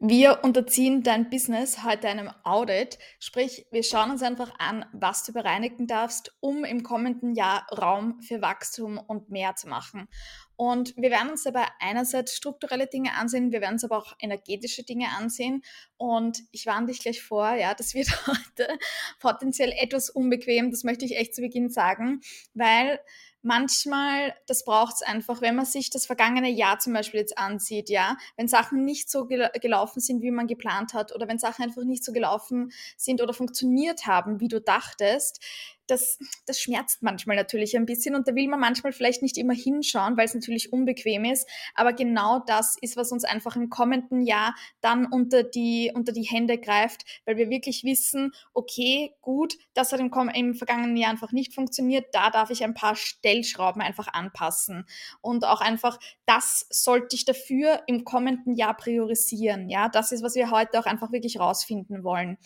Wir unterziehen dein Business heute einem Audit, sprich, wir schauen uns einfach an, was du bereinigen darfst, um im kommenden Jahr Raum für Wachstum und mehr zu machen. Und wir werden uns dabei einerseits strukturelle Dinge ansehen, wir werden uns aber auch energetische Dinge ansehen. Und ich warne dich gleich vor, ja, das wird heute potenziell etwas unbequem, das möchte ich echt zu Beginn sagen, weil manchmal, das braucht es einfach, wenn man sich das vergangene Jahr zum Beispiel jetzt ansieht, ja, wenn Sachen nicht so gel gelaufen sind, wie man geplant hat, oder wenn Sachen einfach nicht so gelaufen sind oder funktioniert haben, wie du dachtest, das, das schmerzt manchmal natürlich ein bisschen und da will man manchmal vielleicht nicht immer hinschauen, weil es natürlich unbequem ist. Aber genau das ist, was uns einfach im kommenden Jahr dann unter die, unter die Hände greift, weil wir wirklich wissen, okay, gut, das hat im, im vergangenen Jahr einfach nicht funktioniert, da darf ich ein paar Stellschrauben einfach anpassen. Und auch einfach, das sollte ich dafür im kommenden Jahr priorisieren. Ja, das ist, was wir heute auch einfach wirklich rausfinden wollen.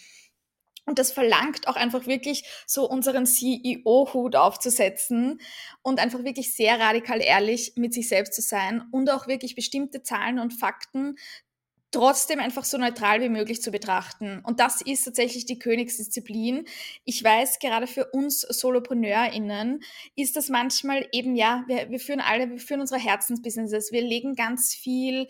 Und das verlangt auch einfach wirklich so unseren CEO-Hut aufzusetzen und einfach wirklich sehr radikal ehrlich mit sich selbst zu sein und auch wirklich bestimmte Zahlen und Fakten trotzdem einfach so neutral wie möglich zu betrachten. Und das ist tatsächlich die Königsdisziplin. Ich weiß, gerade für uns SolopreneurInnen ist das manchmal eben, ja, wir, wir führen alle, wir führen unsere Herzensbusinesses. Wir legen ganz viel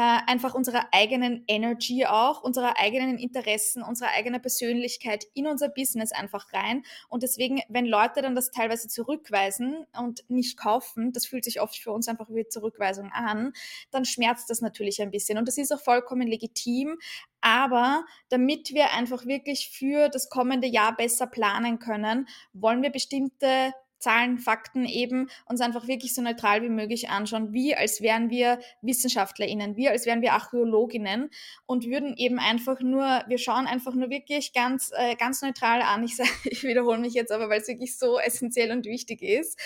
äh, einfach unserer eigenen Energy auch, unserer eigenen Interessen, unserer eigenen Persönlichkeit in unser Business einfach rein. Und deswegen, wenn Leute dann das teilweise zurückweisen und nicht kaufen, das fühlt sich oft für uns einfach wie Zurückweisung an, dann schmerzt das natürlich ein bisschen. Und das ist auch vollkommen legitim. Aber damit wir einfach wirklich für das kommende Jahr besser planen können, wollen wir bestimmte Zahlen, Fakten eben uns einfach wirklich so neutral wie möglich anschauen, wie als wären wir WissenschaftlerInnen, wie als wären wir Archäologinnen und würden eben einfach nur, wir schauen einfach nur wirklich ganz, äh, ganz neutral an. Ich, ich wiederhole mich jetzt aber, weil es wirklich so essentiell und wichtig ist.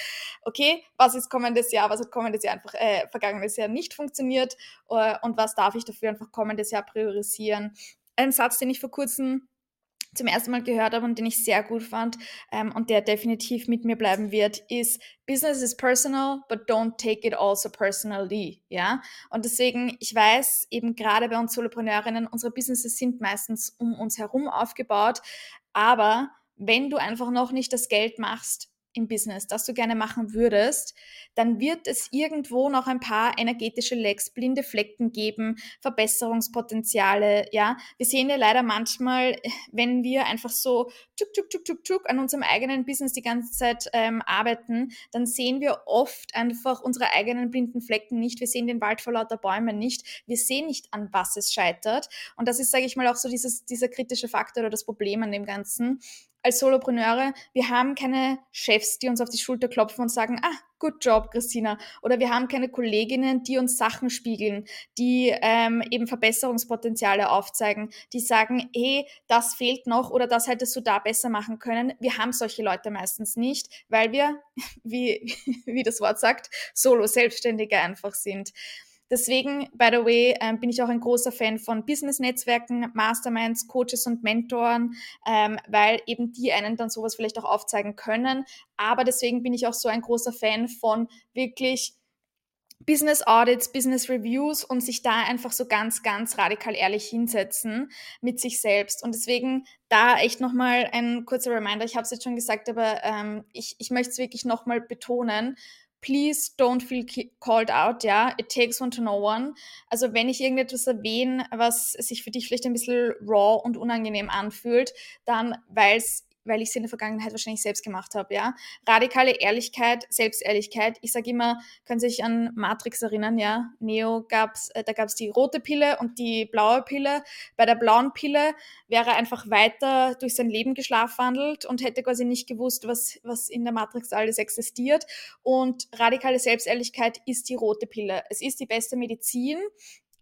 Okay, was ist kommendes Jahr, was hat kommendes Jahr einfach, äh, vergangenes Jahr nicht funktioniert äh, und was darf ich dafür einfach kommendes Jahr priorisieren? Ein Satz, den ich vor kurzem zum ersten Mal gehört habe und den ich sehr gut fand ähm, und der definitiv mit mir bleiben wird, ist Business is personal, but don't take it also personally. Ja, und deswegen, ich weiß eben gerade bei uns Solopreneurinnen, unsere Businesses sind meistens um uns herum aufgebaut, aber wenn du einfach noch nicht das Geld machst, im Business, das du gerne machen würdest, dann wird es irgendwo noch ein paar energetische Lecks, blinde Flecken geben, Verbesserungspotenziale, ja. Wir sehen ja leider manchmal, wenn wir einfach so tschuk, tschuk, tschuk, tschuk, tschuk an unserem eigenen Business die ganze Zeit ähm, arbeiten, dann sehen wir oft einfach unsere eigenen blinden Flecken nicht. Wir sehen den Wald vor lauter Bäumen nicht. Wir sehen nicht, an was es scheitert. Und das ist, sage ich mal, auch so dieses, dieser kritische Faktor oder das Problem an dem Ganzen als Solopreneure, wir haben keine Chefs, die uns auf die Schulter klopfen und sagen, ah, good job, Christina. Oder wir haben keine Kolleginnen, die uns Sachen spiegeln, die ähm, eben Verbesserungspotenziale aufzeigen, die sagen, hey, das fehlt noch oder das hättest du da besser machen können. Wir haben solche Leute meistens nicht, weil wir, wie, wie das Wort sagt, Solo-Selbstständige einfach sind. Deswegen, by the way, ähm, bin ich auch ein großer Fan von Business-Netzwerken, Masterminds, Coaches und Mentoren, ähm, weil eben die einen dann sowas vielleicht auch aufzeigen können. Aber deswegen bin ich auch so ein großer Fan von wirklich Business Audits, Business Reviews und sich da einfach so ganz, ganz radikal ehrlich hinsetzen mit sich selbst. Und deswegen da echt nochmal ein kurzer Reminder. Ich habe es jetzt schon gesagt, aber ähm, ich, ich möchte es wirklich nochmal betonen please don't feel called out, ja. It takes one to know one. Also wenn ich irgendetwas erwähne, was sich für dich vielleicht ein bisschen raw und unangenehm anfühlt, dann weil es weil ich es in der Vergangenheit wahrscheinlich selbst gemacht habe, ja. Radikale Ehrlichkeit, Selbstehrlichkeit. Ich sage immer, können Sie sich an Matrix erinnern, ja. Neo gab's, äh, da gab es die rote Pille und die blaue Pille. Bei der blauen Pille wäre er einfach weiter durch sein Leben geschlafwandelt und hätte quasi nicht gewusst, was, was in der Matrix alles existiert. Und radikale Selbstehrlichkeit ist die rote Pille. Es ist die beste Medizin,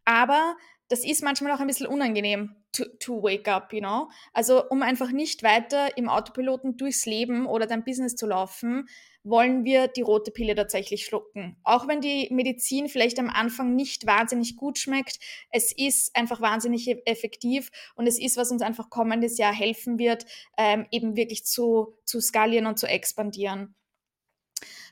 aber das ist manchmal auch ein bisschen unangenehm to, to wake up, you know. Also um einfach nicht weiter im Autopiloten durchs Leben oder dein Business zu laufen, wollen wir die rote Pille tatsächlich schlucken. Auch wenn die Medizin vielleicht am Anfang nicht wahnsinnig gut schmeckt, es ist einfach wahnsinnig e-, effektiv und es ist, was uns einfach kommendes Jahr helfen wird, ähm, eben wirklich zu, zu skalieren und zu expandieren.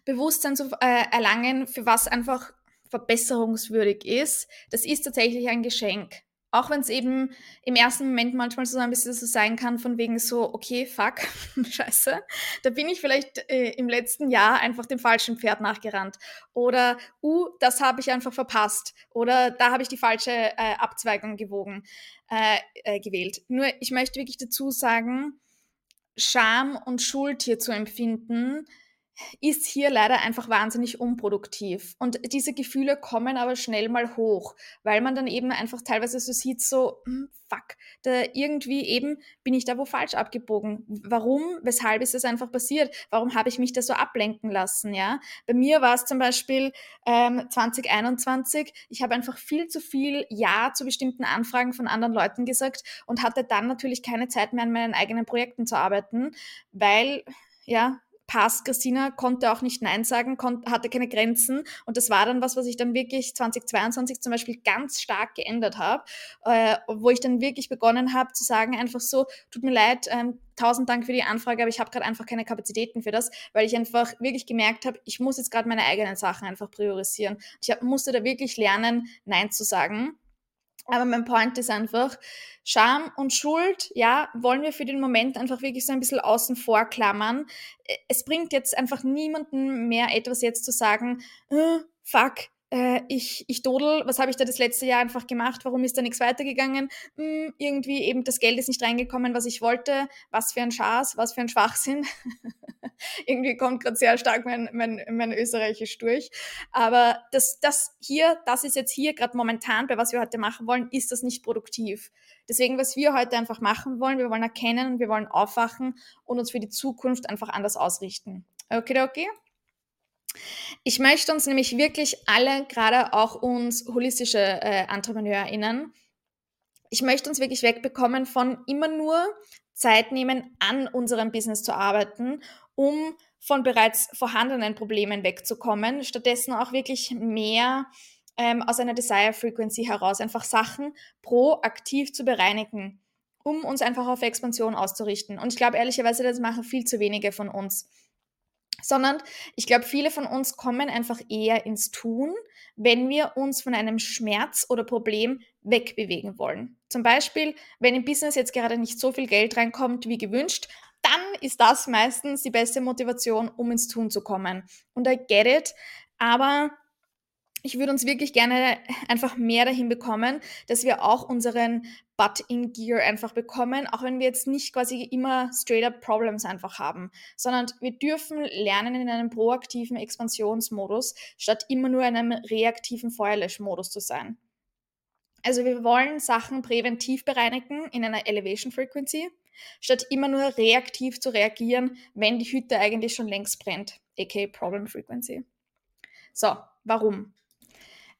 Bewusstsein zu äh, erlangen, für was einfach verbesserungswürdig ist, das ist tatsächlich ein Geschenk. Auch wenn es eben im ersten Moment manchmal so ein bisschen so sein kann, von wegen so, okay, fuck, scheiße, da bin ich vielleicht äh, im letzten Jahr einfach dem falschen Pferd nachgerannt. Oder, uh, das habe ich einfach verpasst. Oder da habe ich die falsche äh, Abzweigung gewogen, äh, äh gewählt. Nur, ich möchte wirklich dazu sagen, Scham und Schuld hier zu empfinden, ist hier leider einfach wahnsinnig unproduktiv. Und diese Gefühle kommen aber schnell mal hoch, weil man dann eben einfach teilweise so sieht, so, hm, fuck, da irgendwie eben bin ich da wo falsch abgebogen. Warum? Weshalb ist das einfach passiert? Warum habe ich mich da so ablenken lassen? Ja, bei mir war es zum Beispiel ähm, 2021. Ich habe einfach viel zu viel Ja zu bestimmten Anfragen von anderen Leuten gesagt und hatte dann natürlich keine Zeit mehr an meinen eigenen Projekten zu arbeiten, weil ja, passt. Christina konnte auch nicht Nein sagen, hatte keine Grenzen. Und das war dann was, was ich dann wirklich 2022 zum Beispiel ganz stark geändert habe, äh, wo ich dann wirklich begonnen habe zu sagen, einfach so, tut mir leid, ähm, tausend Dank für die Anfrage, aber ich habe gerade einfach keine Kapazitäten für das, weil ich einfach wirklich gemerkt habe, ich muss jetzt gerade meine eigenen Sachen einfach priorisieren. Ich hab, musste da wirklich lernen, Nein zu sagen. Aber mein Point ist einfach, Scham und Schuld, ja, wollen wir für den Moment einfach wirklich so ein bisschen außen vor klammern. Es bringt jetzt einfach niemanden mehr etwas jetzt zu sagen, äh, fuck, äh, ich, ich dodel, was habe ich da das letzte Jahr einfach gemacht, warum ist da nichts weitergegangen, hm, irgendwie eben das Geld ist nicht reingekommen, was ich wollte, was für ein Schaß, was für ein Schwachsinn. irgendwie kommt gerade sehr stark mein, mein, mein Österreichisch durch. Aber das, das hier, das ist jetzt hier gerade momentan, bei was wir heute machen wollen, ist das nicht produktiv. Deswegen, was wir heute einfach machen wollen, wir wollen erkennen wir wollen aufwachen und uns für die Zukunft einfach anders ausrichten. Okay, okay? Ich möchte uns nämlich wirklich alle, gerade auch uns holistische äh, EntrepreneurInnen, ich möchte uns wirklich wegbekommen von immer nur Zeit nehmen, an unserem Business zu arbeiten, um von bereits vorhandenen Problemen wegzukommen. Stattdessen auch wirklich mehr ähm, aus einer Desire Frequency heraus einfach Sachen proaktiv zu bereinigen, um uns einfach auf Expansion auszurichten. Und ich glaube ehrlicherweise, das machen viel zu wenige von uns sondern ich glaube, viele von uns kommen einfach eher ins Tun, wenn wir uns von einem Schmerz oder Problem wegbewegen wollen. Zum Beispiel, wenn im Business jetzt gerade nicht so viel Geld reinkommt wie gewünscht, dann ist das meistens die beste Motivation, um ins Tun zu kommen. Und I get it, aber ich würde uns wirklich gerne einfach mehr dahin bekommen, dass wir auch unseren Butt in Gear einfach bekommen, auch wenn wir jetzt nicht quasi immer straight up Problems einfach haben, sondern wir dürfen lernen in einem proaktiven Expansionsmodus, statt immer nur in einem reaktiven Feuerlöschmodus zu sein. Also wir wollen Sachen präventiv bereinigen in einer Elevation Frequency, statt immer nur reaktiv zu reagieren, wenn die Hütte eigentlich schon längst brennt, aka Problem Frequency. So, warum?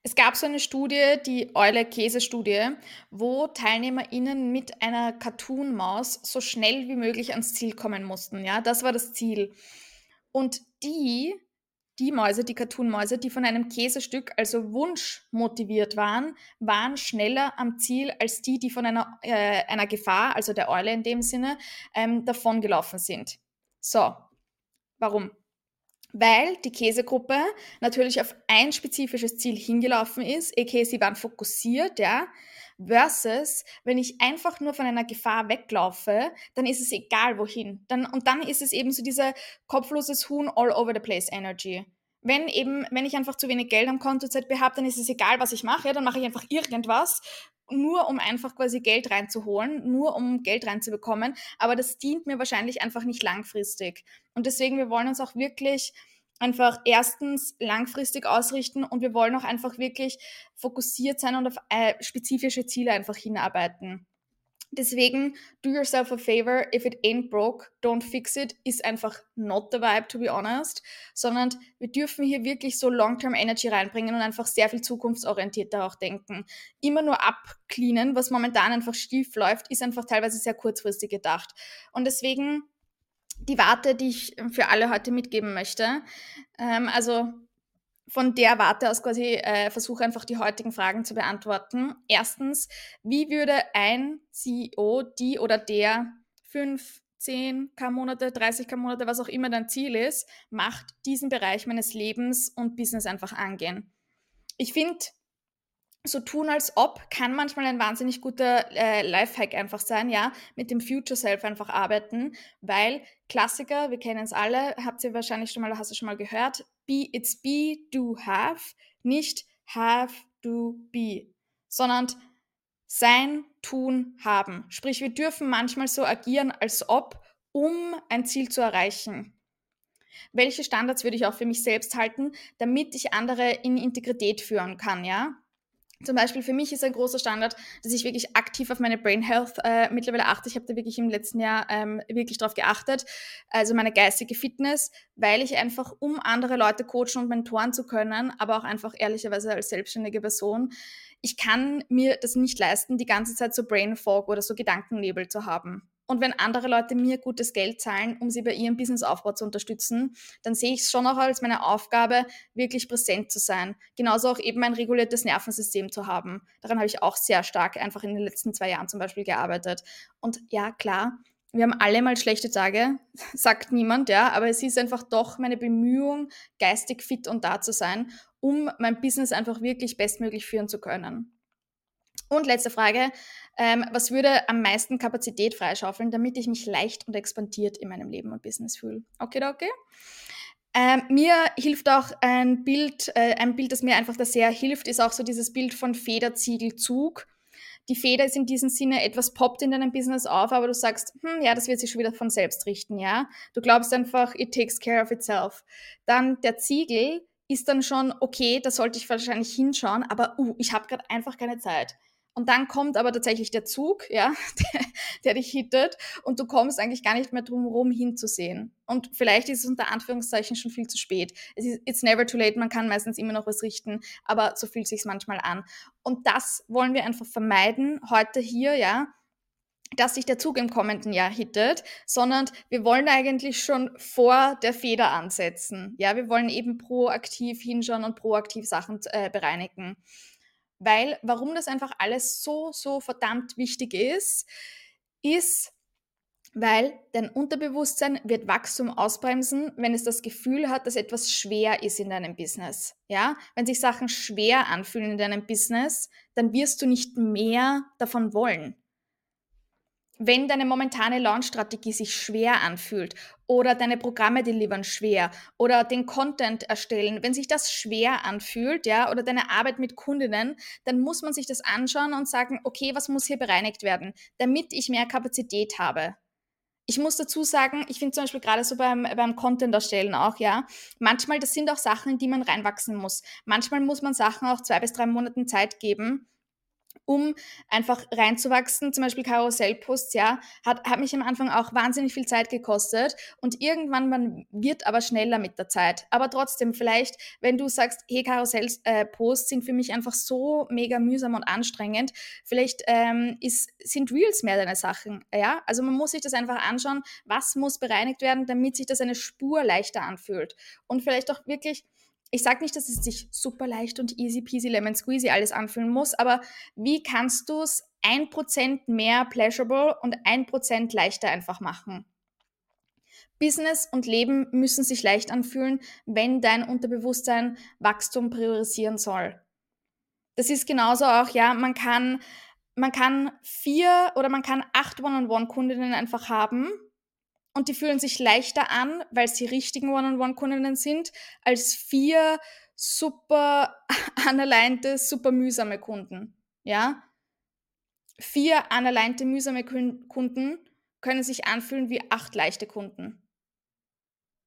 Es gab so eine Studie, die Eule-Käse-Studie, wo TeilnehmerInnen mit einer Cartoon-Maus so schnell wie möglich ans Ziel kommen mussten. Ja, das war das Ziel. Und die, die Mäuse, die Cartoon-Mäuse, die von einem Käsestück, also Wunsch motiviert waren, waren schneller am Ziel als die, die von einer, äh, einer Gefahr, also der Eule in dem Sinne, ähm, davongelaufen sind. So, warum? Weil die Käsegruppe natürlich auf ein spezifisches Ziel hingelaufen ist, aka sie waren fokussiert, ja, versus wenn ich einfach nur von einer Gefahr weglaufe, dann ist es egal wohin. Dann, und dann ist es eben so diese kopfloses Huhn all over the place Energy. Wenn eben, wenn ich einfach zu wenig Geld am Konto habe, dann ist es egal, was ich mache, ja, dann mache ich einfach irgendwas, nur um einfach quasi Geld reinzuholen, nur um Geld reinzubekommen. Aber das dient mir wahrscheinlich einfach nicht langfristig. Und deswegen, wir wollen uns auch wirklich einfach erstens langfristig ausrichten und wir wollen auch einfach wirklich fokussiert sein und auf äh, spezifische Ziele einfach hinarbeiten. Deswegen, do yourself a favor, if it ain't broke, don't fix it, ist einfach not the vibe, to be honest, sondern wir dürfen hier wirklich so Long-Term Energy reinbringen und einfach sehr viel zukunftsorientierter auch denken. Immer nur abcleanen, was momentan einfach schief läuft, ist einfach teilweise sehr kurzfristig gedacht. Und deswegen die Warte, die ich für alle heute mitgeben möchte. Ähm, also von der Warte aus quasi äh, versuche einfach die heutigen Fragen zu beantworten. Erstens, wie würde ein CEO, die oder der 5, 10 K-Monate, 30 K-Monate, was auch immer dein Ziel ist, macht diesen Bereich meines Lebens und Business einfach angehen? Ich finde, so tun als ob kann manchmal ein wahnsinnig guter äh, Lifehack einfach sein, ja, mit dem Future Self einfach arbeiten, weil Klassiker, wir kennen es alle, habt ihr wahrscheinlich schon mal, hast du schon mal gehört, be, it's be, do, have, nicht have, do, be, sondern sein, tun, haben. Sprich, wir dürfen manchmal so agieren, als ob, um ein Ziel zu erreichen. Welche Standards würde ich auch für mich selbst halten, damit ich andere in Integrität führen kann, ja? Zum Beispiel für mich ist ein großer Standard, dass ich wirklich aktiv auf meine Brain Health äh, mittlerweile achte. Ich habe da wirklich im letzten Jahr ähm, wirklich drauf geachtet. Also meine geistige Fitness, weil ich einfach, um andere Leute coachen und mentoren zu können, aber auch einfach ehrlicherweise als selbstständige Person, ich kann mir das nicht leisten, die ganze Zeit so Brain Fog oder so Gedankennebel zu haben. Und wenn andere Leute mir gutes Geld zahlen, um sie bei ihrem Businessaufbau zu unterstützen, dann sehe ich es schon auch als meine Aufgabe, wirklich präsent zu sein. Genauso auch eben ein reguliertes Nervensystem zu haben. Daran habe ich auch sehr stark einfach in den letzten zwei Jahren zum Beispiel gearbeitet. Und ja, klar, wir haben alle mal schlechte Tage, sagt niemand, ja, aber es ist einfach doch meine Bemühung, geistig fit und da zu sein, um mein Business einfach wirklich bestmöglich führen zu können. Und letzte Frage, ähm, was würde am meisten Kapazität freischaufeln, damit ich mich leicht und expandiert in meinem Leben und Business fühle? Okay, okay. Ähm, mir hilft auch ein Bild, äh, ein Bild, das mir einfach da sehr hilft, ist auch so dieses Bild von Federziegelzug. Die Feder ist in diesem Sinne etwas poppt in deinem Business auf, aber du sagst, hm, ja, das wird sich schon wieder von selbst richten, ja. Du glaubst einfach, it takes care of itself. Dann der Ziegel ist dann schon, okay, da sollte ich wahrscheinlich hinschauen, aber uh, ich habe gerade einfach keine Zeit. Und dann kommt aber tatsächlich der Zug, ja, der, der, dich hittet und du kommst eigentlich gar nicht mehr drum herum hinzusehen. Und vielleicht ist es unter Anführungszeichen schon viel zu spät. Es ist it's never too late, man kann meistens immer noch was richten, aber so fühlt sich manchmal an. Und das wollen wir einfach vermeiden heute hier, ja, dass sich der Zug im kommenden Jahr hittet, sondern wir wollen eigentlich schon vor der Feder ansetzen. Ja, wir wollen eben proaktiv hinschauen und proaktiv Sachen äh, bereinigen. Weil, warum das einfach alles so, so verdammt wichtig ist, ist, weil dein Unterbewusstsein wird Wachstum ausbremsen, wenn es das Gefühl hat, dass etwas schwer ist in deinem Business. Ja, wenn sich Sachen schwer anfühlen in deinem Business, dann wirst du nicht mehr davon wollen wenn deine momentane Launch-Strategie sich schwer anfühlt oder deine Programme delivern schwer oder den Content erstellen, wenn sich das schwer anfühlt, ja, oder deine Arbeit mit Kundinnen, dann muss man sich das anschauen und sagen, okay, was muss hier bereinigt werden, damit ich mehr Kapazität habe. Ich muss dazu sagen, ich finde zum Beispiel gerade so beim, beim Content erstellen auch, ja, manchmal, das sind auch Sachen, in die man reinwachsen muss. Manchmal muss man Sachen auch zwei bis drei Monaten Zeit geben, um einfach reinzuwachsen. Zum Beispiel Karussellposts, ja, hat, hat mich am Anfang auch wahnsinnig viel Zeit gekostet und irgendwann man wird aber schneller mit der Zeit. Aber trotzdem, vielleicht, wenn du sagst, hey, Karussellposts sind für mich einfach so mega mühsam und anstrengend, vielleicht ähm, ist, sind Reels mehr deine Sachen, ja. Also man muss sich das einfach anschauen, was muss bereinigt werden, damit sich das eine Spur leichter anfühlt und vielleicht auch wirklich ich sage nicht, dass es sich super leicht und easy peasy lemon squeezy alles anfühlen muss, aber wie kannst du es ein Prozent mehr pleasurable und ein Prozent leichter einfach machen? Business und Leben müssen sich leicht anfühlen, wenn dein Unterbewusstsein Wachstum priorisieren soll. Das ist genauso auch, ja, man kann, man kann vier oder man kann acht One-on-One-Kundinnen einfach haben und die fühlen sich leichter an, weil sie richtigen One-on-One-Kundinnen sind, als vier super analeinte, super mühsame Kunden. Ja? Vier analeinte, mühsame Kunden können sich anfühlen wie acht leichte Kunden.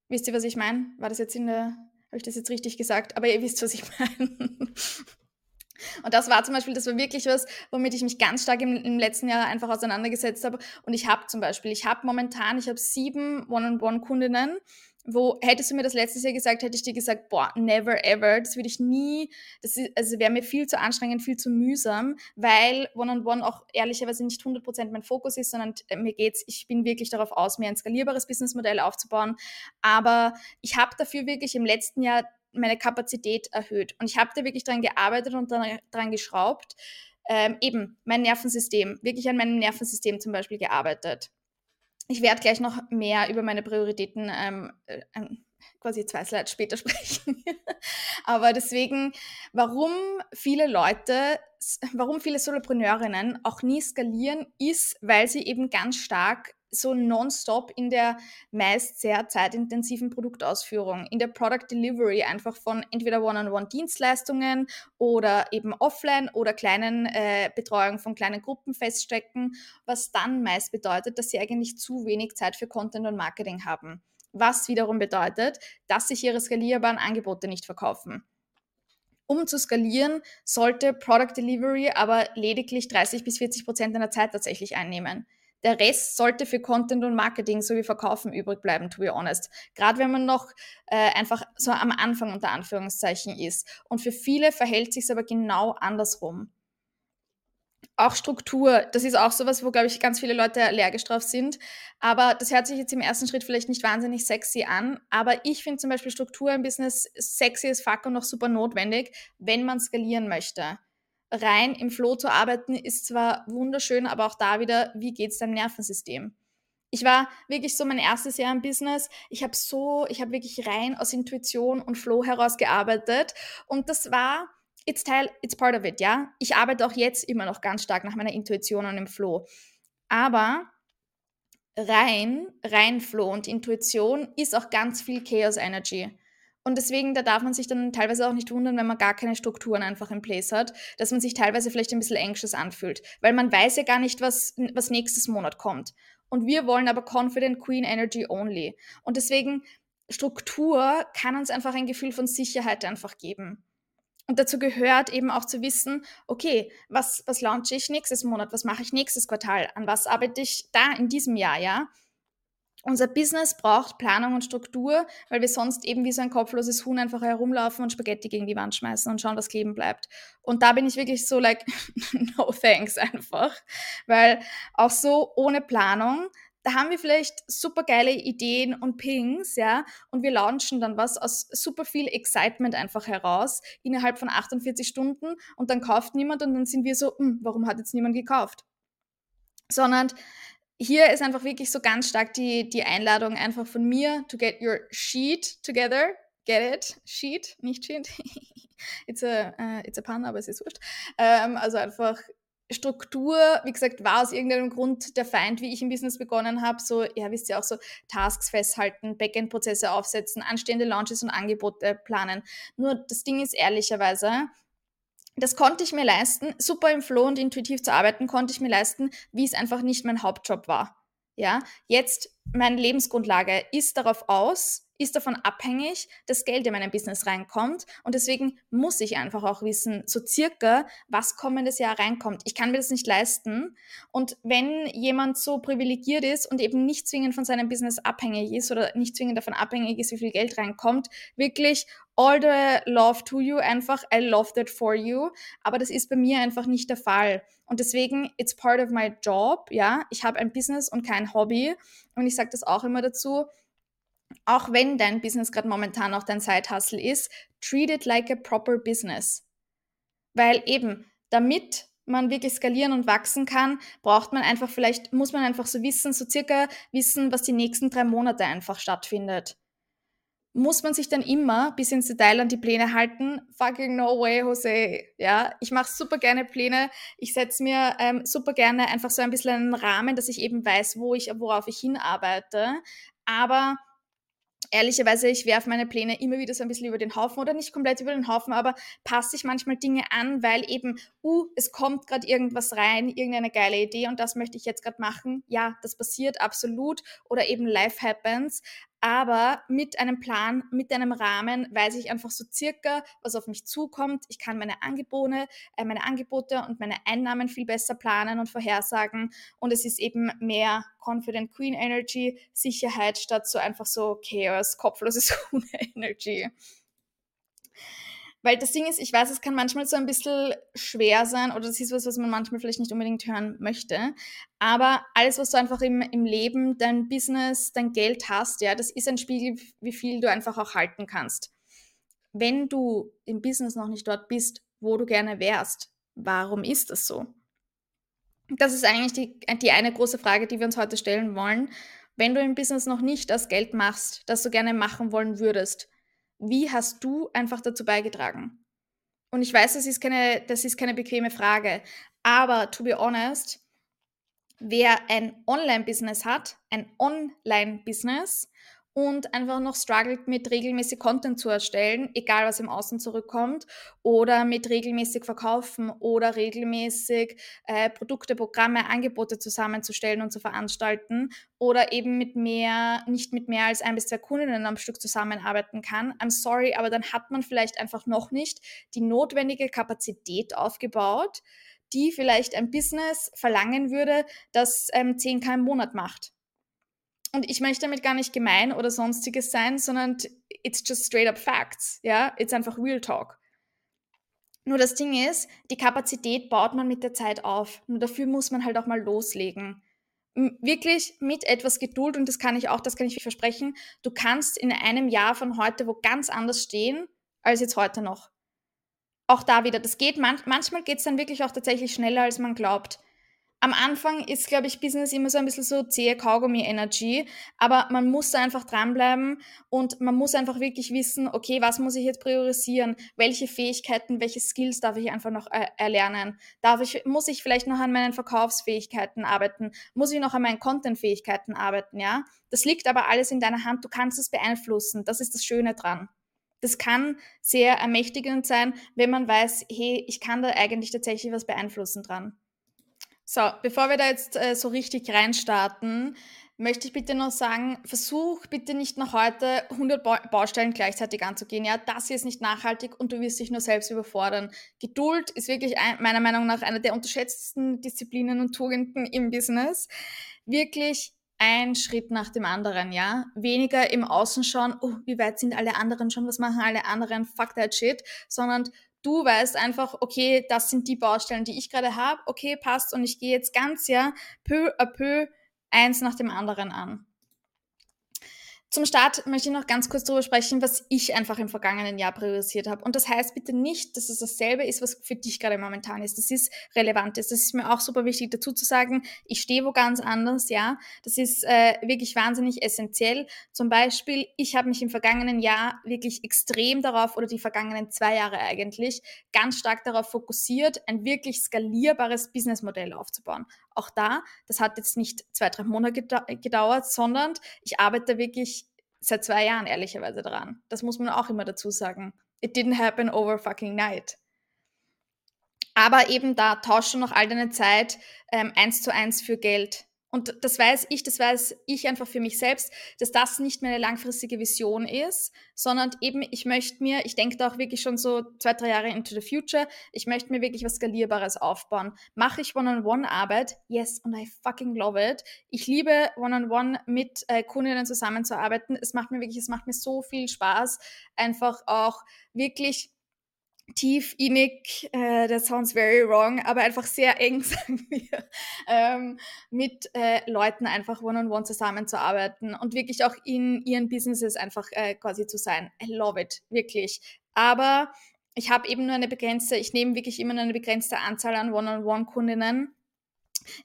Wisst ihr, was ich meine? War das jetzt in der, habe ich das jetzt richtig gesagt? Aber ihr wisst, was ich meine. Und das war zum Beispiel, das war wirklich was, womit ich mich ganz stark im, im letzten Jahr einfach auseinandergesetzt habe. Und ich habe zum Beispiel, ich habe momentan, ich habe sieben One-on-One-Kundinnen, wo hättest du mir das letztes Jahr gesagt, hätte ich dir gesagt, boah, never ever, das würde ich nie, das also wäre mir viel zu anstrengend, viel zu mühsam, weil One-on-One -on -One auch ehrlicherweise nicht 100% mein Fokus ist, sondern äh, mir geht's, ich bin wirklich darauf aus, mir ein skalierbares Businessmodell aufzubauen, aber ich habe dafür wirklich im letzten Jahr meine Kapazität erhöht. Und ich habe da wirklich dran gearbeitet und dran geschraubt. Ähm, eben mein Nervensystem, wirklich an meinem Nervensystem zum Beispiel gearbeitet. Ich werde gleich noch mehr über meine Prioritäten ähm, äh, quasi zwei Slides später sprechen. Aber deswegen, warum viele Leute, warum viele Solopreneurinnen auch nie skalieren, ist, weil sie eben ganz stark so nonstop in der meist sehr zeitintensiven Produktausführung, in der Product Delivery einfach von entweder One-on-One-Dienstleistungen oder eben offline oder kleinen äh, Betreuung von kleinen Gruppen feststecken, was dann meist bedeutet, dass sie eigentlich zu wenig Zeit für Content und Marketing haben was wiederum bedeutet, dass sich ihre skalierbaren Angebote nicht verkaufen. Um zu skalieren, sollte Product Delivery aber lediglich 30 bis 40 Prozent deiner Zeit tatsächlich einnehmen. Der Rest sollte für Content und Marketing sowie Verkaufen übrig bleiben, to be honest. Gerade wenn man noch äh, einfach so am Anfang unter Anführungszeichen ist. Und für viele verhält sich es aber genau andersrum auch Struktur, das ist auch sowas, wo, glaube ich, ganz viele Leute allergisch drauf sind. Aber das hört sich jetzt im ersten Schritt vielleicht nicht wahnsinnig sexy an. Aber ich finde zum Beispiel Struktur im Business sexy as fuck und noch super notwendig, wenn man skalieren möchte. Rein im Flow zu arbeiten ist zwar wunderschön, aber auch da wieder, wie geht es deinem Nervensystem? Ich war wirklich so mein erstes Jahr im Business. Ich habe so, ich habe wirklich rein aus Intuition und Flow heraus gearbeitet. Und das war it's, Teil, it's part of it, ja. Ich arbeite auch jetzt immer noch ganz stark nach meiner Intuition und im Flow. Aber rein, rein Flow und Intuition ist auch ganz viel Chaos Energy. Und deswegen, da darf man sich dann teilweise auch nicht wundern, wenn man gar keine Strukturen einfach im Place hat, dass man sich teilweise vielleicht ein bisschen anxious anfühlt, weil man weiß ja gar nicht, was, was nächstes Monat kommt. Und wir wollen aber Confident Queen Energy only. Und deswegen, Struktur kann uns einfach ein Gefühl von Sicherheit einfach geben. Und dazu gehört eben auch zu wissen, okay, was, was launche ich nächstes Monat, was mache ich nächstes Quartal, an was arbeite ich da in diesem Jahr, ja? Unser Business braucht Planung und Struktur, weil wir sonst eben wie so ein kopfloses Huhn einfach herumlaufen und Spaghetti gegen die Wand schmeißen und schauen, was kleben bleibt. Und da bin ich wirklich so like, no thanks einfach. Weil auch so ohne Planung da haben wir vielleicht super geile Ideen und Pings, ja, und wir launchen dann was aus super viel Excitement einfach heraus innerhalb von 48 Stunden und dann kauft niemand und dann sind wir so, hm, warum hat jetzt niemand gekauft? Sondern hier ist einfach wirklich so ganz stark die, die Einladung einfach von mir to get your sheet together. Get it? Sheet, nicht Sheet. it's, a, uh, it's a pun, aber es ist wurscht. Ähm, also einfach Struktur, wie gesagt, war aus irgendeinem Grund der Feind, wie ich im Business begonnen habe. So, ja, wisst ihr auch so, Tasks festhalten, Backend-Prozesse aufsetzen, anstehende Launches und Angebote planen. Nur das Ding ist ehrlicherweise, das konnte ich mir leisten, super im Flow und intuitiv zu arbeiten, konnte ich mir leisten, wie es einfach nicht mein Hauptjob war. Ja, jetzt meine Lebensgrundlage ist darauf aus, ist davon abhängig, dass Geld in meinem Business reinkommt. Und deswegen muss ich einfach auch wissen, so circa, was kommendes Jahr reinkommt. Ich kann mir das nicht leisten. Und wenn jemand so privilegiert ist und eben nicht zwingend von seinem Business abhängig ist oder nicht zwingend davon abhängig ist, wie viel Geld reinkommt, wirklich all the love to you, einfach I love that for you. Aber das ist bei mir einfach nicht der Fall. Und deswegen, it's part of my job, ja. Ich habe ein Business und kein Hobby. Und ich sage das auch immer dazu auch wenn dein Business gerade momentan noch dein Side-Hustle ist, treat it like a proper business. Weil eben, damit man wirklich skalieren und wachsen kann, braucht man einfach vielleicht, muss man einfach so wissen, so circa wissen, was die nächsten drei Monate einfach stattfindet. Muss man sich dann immer bis ins Detail an die Pläne halten? Fucking no way, Jose. Ja, ich mache super gerne Pläne. Ich setze mir ähm, super gerne einfach so ein bisschen einen Rahmen, dass ich eben weiß, wo ich, worauf ich hinarbeite. Aber ehrlicherweise, ich werfe meine Pläne immer wieder so ein bisschen über den Haufen oder nicht komplett über den Haufen, aber passe ich manchmal Dinge an, weil eben, uh, es kommt gerade irgendwas rein, irgendeine geile Idee und das möchte ich jetzt gerade machen. Ja, das passiert absolut oder eben life happens aber mit einem Plan, mit einem Rahmen weiß ich einfach so circa, was auf mich zukommt. Ich kann meine Angebote, äh, meine Angebote und meine Einnahmen viel besser planen und vorhersagen und es ist eben mehr Confident Queen Energy, Sicherheit statt so einfach so Chaos, kopfloses Huhn Energy. Weil das Ding ist, ich weiß, es kann manchmal so ein bisschen schwer sein oder das ist was, was man manchmal vielleicht nicht unbedingt hören möchte. Aber alles, was du einfach im, im Leben, dein Business, dein Geld hast, ja, das ist ein Spiegel, wie viel du einfach auch halten kannst. Wenn du im Business noch nicht dort bist, wo du gerne wärst, warum ist das so? Das ist eigentlich die, die eine große Frage, die wir uns heute stellen wollen. Wenn du im Business noch nicht das Geld machst, das du gerne machen wollen würdest, wie hast du einfach dazu beigetragen? Und ich weiß, das ist keine, das ist keine bequeme Frage, aber to be honest, wer ein Online-Business hat, ein Online-Business und einfach noch struggelt mit regelmäßig Content zu erstellen, egal was im Außen zurückkommt, oder mit regelmäßig verkaufen oder regelmäßig äh, Produkte, Programme, Angebote zusammenzustellen und zu veranstalten oder eben mit mehr, nicht mit mehr als ein bis zwei Kundinnen am Stück zusammenarbeiten kann. I'm sorry, aber dann hat man vielleicht einfach noch nicht die notwendige Kapazität aufgebaut, die vielleicht ein Business verlangen würde, das ähm, 10k im Monat macht. Und ich möchte damit gar nicht gemein oder sonstiges sein, sondern it's just straight up facts. Ja, it's einfach real talk. Nur das Ding ist, die Kapazität baut man mit der Zeit auf. Nur dafür muss man halt auch mal loslegen. Wirklich mit etwas Geduld, und das kann ich auch, das kann ich versprechen, du kannst in einem Jahr von heute wo ganz anders stehen, als jetzt heute noch. Auch da wieder, das geht, man, manchmal geht es dann wirklich auch tatsächlich schneller, als man glaubt am Anfang ist, glaube ich, Business immer so ein bisschen so zähe Kaugummi-Energy, aber man muss einfach dranbleiben und man muss einfach wirklich wissen, okay, was muss ich jetzt priorisieren? Welche Fähigkeiten, welche Skills darf ich einfach noch äh, erlernen? Darf ich, muss ich vielleicht noch an meinen Verkaufsfähigkeiten arbeiten? Muss ich noch an meinen Content-Fähigkeiten arbeiten, ja? Das liegt aber alles in deiner Hand, du kannst es beeinflussen, das ist das Schöne dran. Das kann sehr ermächtigend sein, wenn man weiß, hey, ich kann da eigentlich tatsächlich was beeinflussen dran. So, bevor wir da jetzt äh, so richtig reinstarten, möchte ich bitte noch sagen, versuch bitte nicht noch heute 100 ba Baustellen gleichzeitig anzugehen. Ja, das hier ist nicht nachhaltig und du wirst dich nur selbst überfordern. Geduld ist wirklich ein, meiner Meinung nach eine der unterschätztesten Disziplinen und Tugenden im Business. Wirklich ein Schritt nach dem anderen, ja. Weniger im Außen schauen, oh, wie weit sind alle anderen schon, was machen alle anderen, fuck that shit, sondern Du weißt einfach, okay, das sind die Baustellen, die ich gerade habe, okay, passt und ich gehe jetzt ganz ja peu à peu eins nach dem anderen an. Zum Start möchte ich noch ganz kurz darüber sprechen, was ich einfach im vergangenen Jahr priorisiert habe. Und das heißt bitte nicht, dass es dasselbe ist, was für dich gerade momentan ist. Das ist relevant. Das ist mir auch super wichtig dazu zu sagen. Ich stehe wo ganz anders, ja. Das ist äh, wirklich wahnsinnig essentiell. Zum Beispiel, ich habe mich im vergangenen Jahr wirklich extrem darauf, oder die vergangenen zwei Jahre eigentlich, ganz stark darauf fokussiert, ein wirklich skalierbares Businessmodell aufzubauen. Auch da, das hat jetzt nicht zwei, drei Monate gedauert, sondern ich arbeite wirklich seit zwei Jahren ehrlicherweise dran. Das muss man auch immer dazu sagen. It didn't happen over fucking night. Aber eben da tausche noch all deine Zeit ähm, eins zu eins für Geld. Und das weiß ich, das weiß ich einfach für mich selbst, dass das nicht meine langfristige Vision ist, sondern eben, ich möchte mir, ich denke da auch wirklich schon so zwei, drei Jahre into the future, ich möchte mir wirklich was Skalierbares aufbauen. Mache ich One-on-One-Arbeit? Yes, und I fucking love it. Ich liebe One-on-One mit äh, Kundinnen zusammenzuarbeiten. Es macht mir wirklich, es macht mir so viel Spaß, einfach auch wirklich tief, innig, äh, that sounds very wrong, aber einfach sehr eng, sagen wir, ähm, mit äh, Leuten einfach one-on-one -on -one zusammenzuarbeiten und wirklich auch in ihren Businesses einfach äh, quasi zu sein. I love it, wirklich. Aber ich habe eben nur eine begrenzte, ich nehme wirklich immer nur eine begrenzte Anzahl an One-on-One-Kundinnen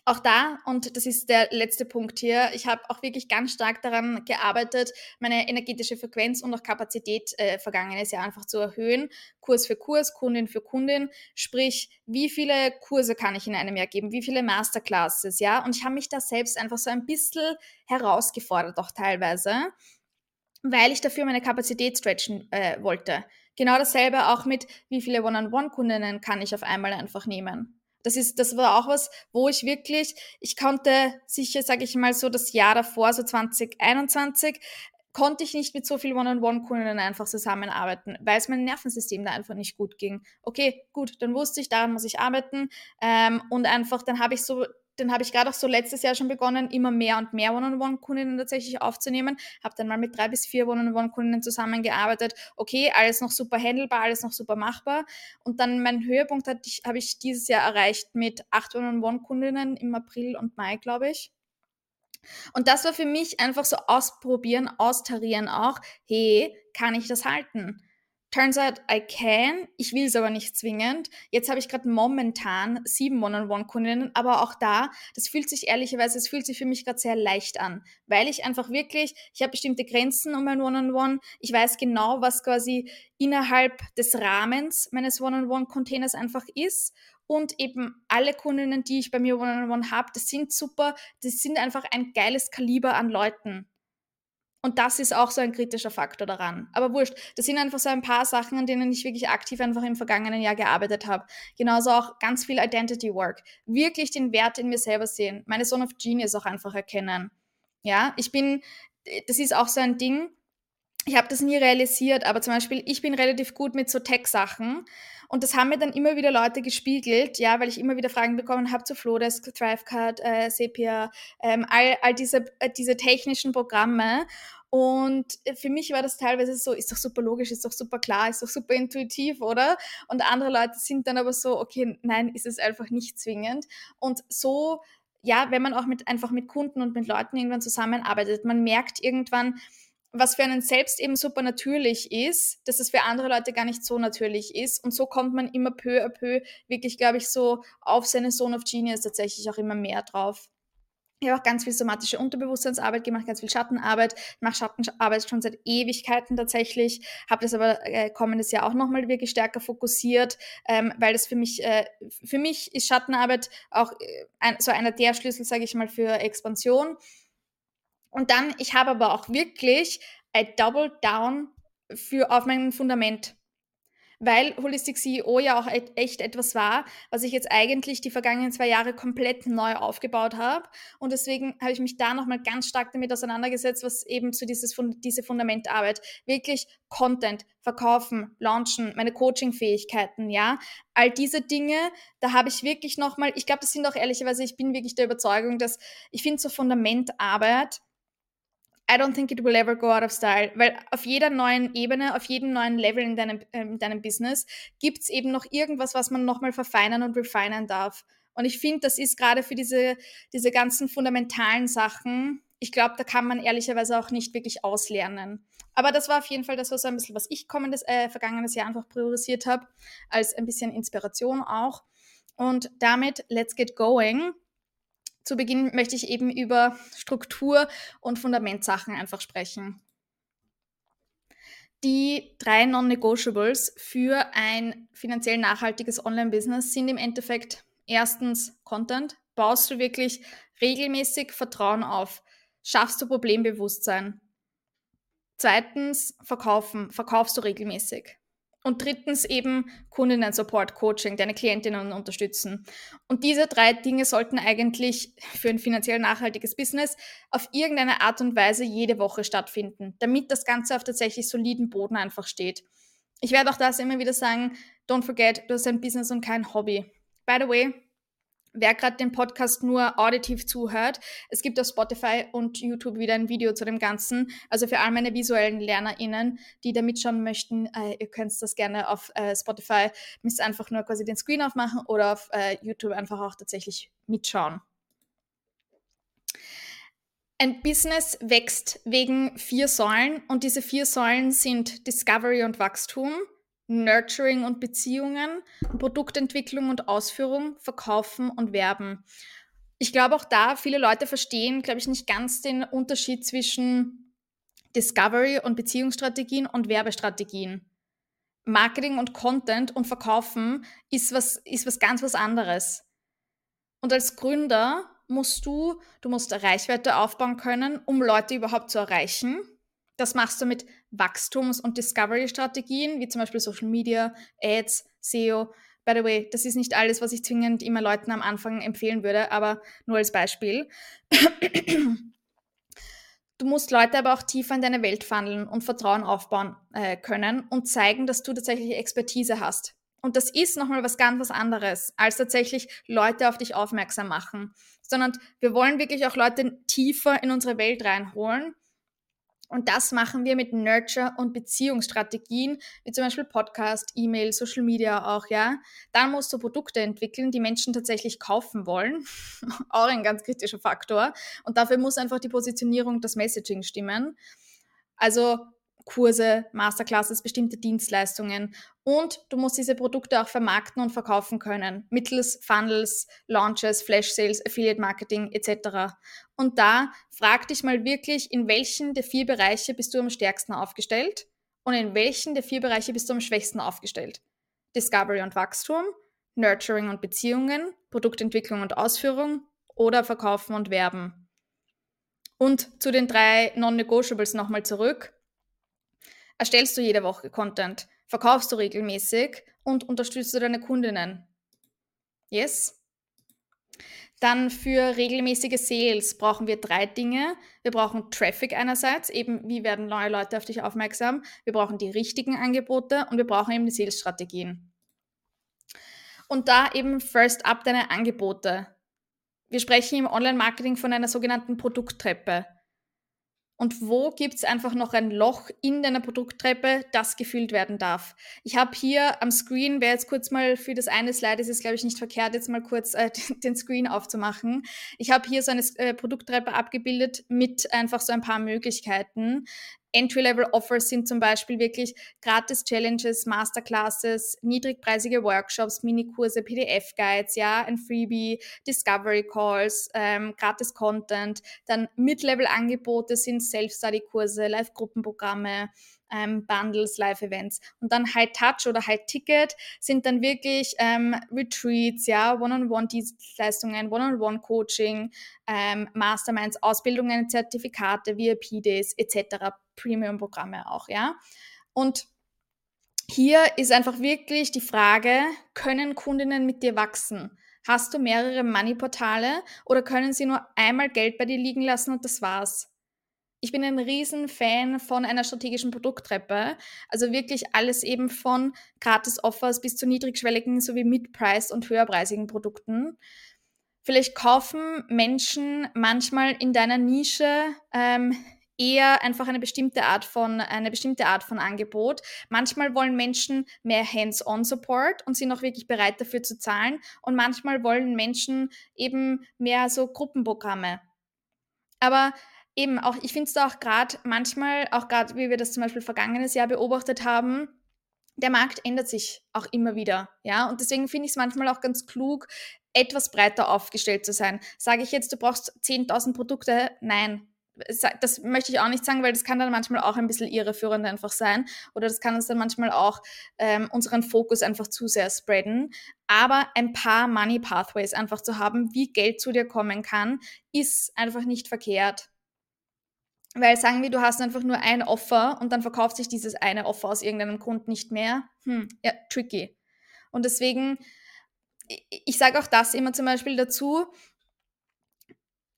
auch da, und das ist der letzte Punkt hier, ich habe auch wirklich ganz stark daran gearbeitet, meine energetische Frequenz und auch Kapazität äh, vergangenes Jahr einfach zu erhöhen. Kurs für Kurs, Kundin für Kundin. Sprich, wie viele Kurse kann ich in einem Jahr geben? Wie viele Masterclasses? Ja, und ich habe mich da selbst einfach so ein bisschen herausgefordert, auch teilweise, weil ich dafür meine Kapazität stretchen äh, wollte. Genau dasselbe auch mit, wie viele One-on-One-Kundinnen kann ich auf einmal einfach nehmen. Das ist, das war auch was, wo ich wirklich, ich konnte sicher, sage ich mal so, das Jahr davor, so 2021, konnte ich nicht mit so viel One-on-One-Kunden einfach zusammenarbeiten, weil es meinem Nervensystem da einfach nicht gut ging. Okay, gut, dann wusste ich, daran muss ich arbeiten ähm, und einfach, dann habe ich so dann habe ich gerade auch so letztes Jahr schon begonnen, immer mehr und mehr One-on-One-Kundinnen tatsächlich aufzunehmen. Habe dann mal mit drei bis vier One-on-One-Kundinnen zusammengearbeitet. Okay, alles noch super handelbar, alles noch super machbar. Und dann mein Höhepunkt habe ich dieses Jahr erreicht mit acht One-on-One-Kundinnen im April und Mai, glaube ich. Und das war für mich einfach so ausprobieren, austarieren auch, hey, kann ich das halten? Turns out I can, ich will es aber nicht zwingend. Jetzt habe ich gerade momentan sieben One-on-One-Kundinnen, aber auch da, das fühlt sich ehrlicherweise, es fühlt sich für mich gerade sehr leicht an, weil ich einfach wirklich, ich habe bestimmte Grenzen um mein One-on-One. Ich weiß genau, was quasi innerhalb des Rahmens meines One-on-One-Containers einfach ist und eben alle Kundinnen, die ich bei mir One-on-One habe, das sind super, das sind einfach ein geiles Kaliber an Leuten. Und das ist auch so ein kritischer Faktor daran. Aber wurscht, das sind einfach so ein paar Sachen, an denen ich wirklich aktiv einfach im vergangenen Jahr gearbeitet habe. Genauso auch ganz viel Identity Work. Wirklich den Wert in mir selber sehen. Meine Son of Genius auch einfach erkennen. Ja, ich bin, das ist auch so ein Ding. Ich habe das nie realisiert, aber zum Beispiel, ich bin relativ gut mit so Tech-Sachen. Und das haben mir dann immer wieder Leute gespiegelt, ja, weil ich immer wieder Fragen bekommen habe zu Flowdesk, Thrivecard, äh, Sepia, ähm, all, all diese, äh, diese technischen Programme. Und für mich war das teilweise so, ist doch super logisch, ist doch super klar, ist doch super intuitiv, oder? Und andere Leute sind dann aber so, okay, nein, ist es einfach nicht zwingend. Und so, ja, wenn man auch mit, einfach mit Kunden und mit Leuten irgendwann zusammenarbeitet, man merkt irgendwann, was für einen selbst eben super natürlich ist, dass es für andere Leute gar nicht so natürlich ist. Und so kommt man immer peu à peu wirklich, glaube ich, so auf seine Zone of Genius tatsächlich auch immer mehr drauf. Ich habe auch ganz viel somatische Unterbewusstseinsarbeit gemacht, ganz viel Schattenarbeit. Mache Schattenarbeit schon seit Ewigkeiten tatsächlich, habe das aber äh, kommendes Jahr auch nochmal wirklich stärker fokussiert, ähm, weil das für mich, äh, für mich ist Schattenarbeit auch äh, ein, so einer der Schlüssel, sage ich mal, für Expansion. Und dann, ich habe aber auch wirklich ein Double Down für, auf mein Fundament. Weil Holistic CEO ja auch echt etwas war, was ich jetzt eigentlich die vergangenen zwei Jahre komplett neu aufgebaut habe. Und deswegen habe ich mich da nochmal ganz stark damit auseinandergesetzt, was eben zu dieses, diese Fundamentarbeit, wirklich Content, verkaufen, launchen, meine Coaching-Fähigkeiten, ja, all diese Dinge, da habe ich wirklich nochmal, ich glaube, das sind auch ehrlicherweise, ich bin wirklich der Überzeugung, dass ich finde so Fundamentarbeit, I don't think it will ever go out of style, weil auf jeder neuen Ebene, auf jedem neuen Level in deinem, äh, in deinem Business gibt es eben noch irgendwas, was man nochmal verfeinern und refinen darf. Und ich finde, das ist gerade für diese, diese ganzen fundamentalen Sachen, ich glaube, da kann man ehrlicherweise auch nicht wirklich auslernen. Aber das war auf jeden Fall das, was so ein bisschen, was ich kommendes, äh, vergangenes Jahr einfach priorisiert habe, als ein bisschen Inspiration auch. Und damit, let's get going. Zu Beginn möchte ich eben über Struktur und Fundamentsachen einfach sprechen. Die drei Non-Negotiables für ein finanziell nachhaltiges Online-Business sind im Endeffekt erstens Content. Baust du wirklich regelmäßig Vertrauen auf? Schaffst du Problembewusstsein? Zweitens Verkaufen. Verkaufst du regelmäßig? Und drittens eben Kundinnen-Support, Coaching, deine Klientinnen unterstützen. Und diese drei Dinge sollten eigentlich für ein finanziell nachhaltiges Business auf irgendeine Art und Weise jede Woche stattfinden, damit das Ganze auf tatsächlich soliden Boden einfach steht. Ich werde auch das immer wieder sagen, don't forget, du hast ein Business und kein Hobby. By the way, Wer gerade den Podcast nur auditiv zuhört, es gibt auf Spotify und YouTube wieder ein Video zu dem Ganzen. Also für all meine visuellen LernerInnen, die da mitschauen möchten, äh, ihr könnt das gerne auf äh, Spotify, müsst einfach nur quasi den Screen aufmachen oder auf äh, YouTube einfach auch tatsächlich mitschauen. Ein Business wächst wegen vier Säulen und diese vier Säulen sind Discovery und Wachstum, Nurturing und Beziehungen, Produktentwicklung und Ausführung, Verkaufen und Werben. Ich glaube auch da, viele Leute verstehen, glaube ich, nicht ganz den Unterschied zwischen Discovery und Beziehungsstrategien und Werbestrategien. Marketing und Content und Verkaufen ist was, ist was ganz was anderes. Und als Gründer musst du, du musst Reichweite aufbauen können, um Leute überhaupt zu erreichen. Das machst du mit Wachstums- und Discovery-Strategien, wie zum Beispiel Social Media, Ads, SEO. By the way, das ist nicht alles, was ich zwingend immer Leuten am Anfang empfehlen würde, aber nur als Beispiel. Du musst Leute aber auch tiefer in deine Welt wandeln und Vertrauen aufbauen äh, können und zeigen, dass du tatsächlich Expertise hast. Und das ist nochmal was ganz was anderes, als tatsächlich Leute auf dich aufmerksam machen. Sondern wir wollen wirklich auch Leute tiefer in unsere Welt reinholen und das machen wir mit Nurture- und Beziehungsstrategien, wie zum Beispiel Podcast, E-Mail, Social Media auch, ja. Dann musst du Produkte entwickeln, die Menschen tatsächlich kaufen wollen. auch ein ganz kritischer Faktor. Und dafür muss einfach die Positionierung, das Messaging stimmen. Also Kurse, Masterclasses, bestimmte Dienstleistungen und du musst diese Produkte auch vermarkten und verkaufen können, mittels Funnels, Launches, Flash Sales, Affiliate Marketing etc. Und da frag dich mal wirklich, in welchen der vier Bereiche bist du am stärksten aufgestellt und in welchen der vier Bereiche bist du am schwächsten aufgestellt. Discovery und Wachstum, Nurturing und Beziehungen, Produktentwicklung und Ausführung oder Verkaufen und Werben. Und zu den drei Non-Negotiables nochmal zurück. Erstellst du jede Woche Content? Verkaufst du regelmäßig? Und unterstützt du deine Kundinnen? Yes? Dann für regelmäßige Sales brauchen wir drei Dinge. Wir brauchen Traffic einerseits, eben wie werden neue Leute auf dich aufmerksam. Wir brauchen die richtigen Angebote und wir brauchen eben die Sales-Strategien. Und da eben first up deine Angebote. Wir sprechen im Online-Marketing von einer sogenannten Produkttreppe. Und wo gibt es einfach noch ein Loch in deiner Produkttreppe, das gefüllt werden darf? Ich habe hier am Screen, wer jetzt kurz mal für das eine Slide ist, ist glaube ich nicht verkehrt, jetzt mal kurz äh, den Screen aufzumachen. Ich habe hier so eine äh, Produkttreppe abgebildet mit einfach so ein paar Möglichkeiten. Entry-Level-Offers sind zum Beispiel wirklich Gratis-Challenges, Masterclasses, niedrigpreisige Workshops, Minikurse, PDF-Guides, ja, ein Freebie, Discovery-Calls, ähm, Gratis-Content. Dann Mid-Level-Angebote sind Self-Study-Kurse, Live-Gruppenprogramme, ähm, Bundles, Live-Events. Und dann High Touch oder High Ticket sind dann wirklich ähm, Retreats, ja, One-on-One-Dienstleistungen, One-on-One-Coaching, ähm, Masterminds, Ausbildungen, Zertifikate, VIP-Days etc., Premium-Programme auch, ja. Und hier ist einfach wirklich die Frage, können Kundinnen mit dir wachsen? Hast du mehrere Money-Portale oder können sie nur einmal Geld bei dir liegen lassen und das war's? ich bin ein Riesenfan von einer strategischen Produkttreppe. Also wirklich alles eben von Gratis-Offers bis zu niedrigschwelligen sowie mid-priced und höherpreisigen Produkten. Vielleicht kaufen Menschen manchmal in deiner Nische ähm, eher einfach eine bestimmte Art von eine bestimmte Art von Angebot. Manchmal wollen Menschen mehr Hands-on-Support und sind auch wirklich bereit dafür zu zahlen. Und manchmal wollen Menschen eben mehr so Gruppenprogramme. Aber eben auch, ich finde es da auch gerade manchmal, auch gerade wie wir das zum Beispiel vergangenes Jahr beobachtet haben, der Markt ändert sich auch immer wieder, ja, und deswegen finde ich es manchmal auch ganz klug, etwas breiter aufgestellt zu sein. Sage ich jetzt, du brauchst 10.000 Produkte? Nein, das möchte ich auch nicht sagen, weil das kann dann manchmal auch ein bisschen irreführend einfach sein oder das kann uns dann manchmal auch ähm, unseren Fokus einfach zu sehr spreaden. Aber ein paar Money Pathways einfach zu haben, wie Geld zu dir kommen kann, ist einfach nicht verkehrt. Weil sagen wir, du hast einfach nur ein Offer und dann verkauft sich dieses eine Offer aus irgendeinem Grund nicht mehr. Hm, ja, tricky. Und deswegen, ich sage auch das immer zum Beispiel dazu,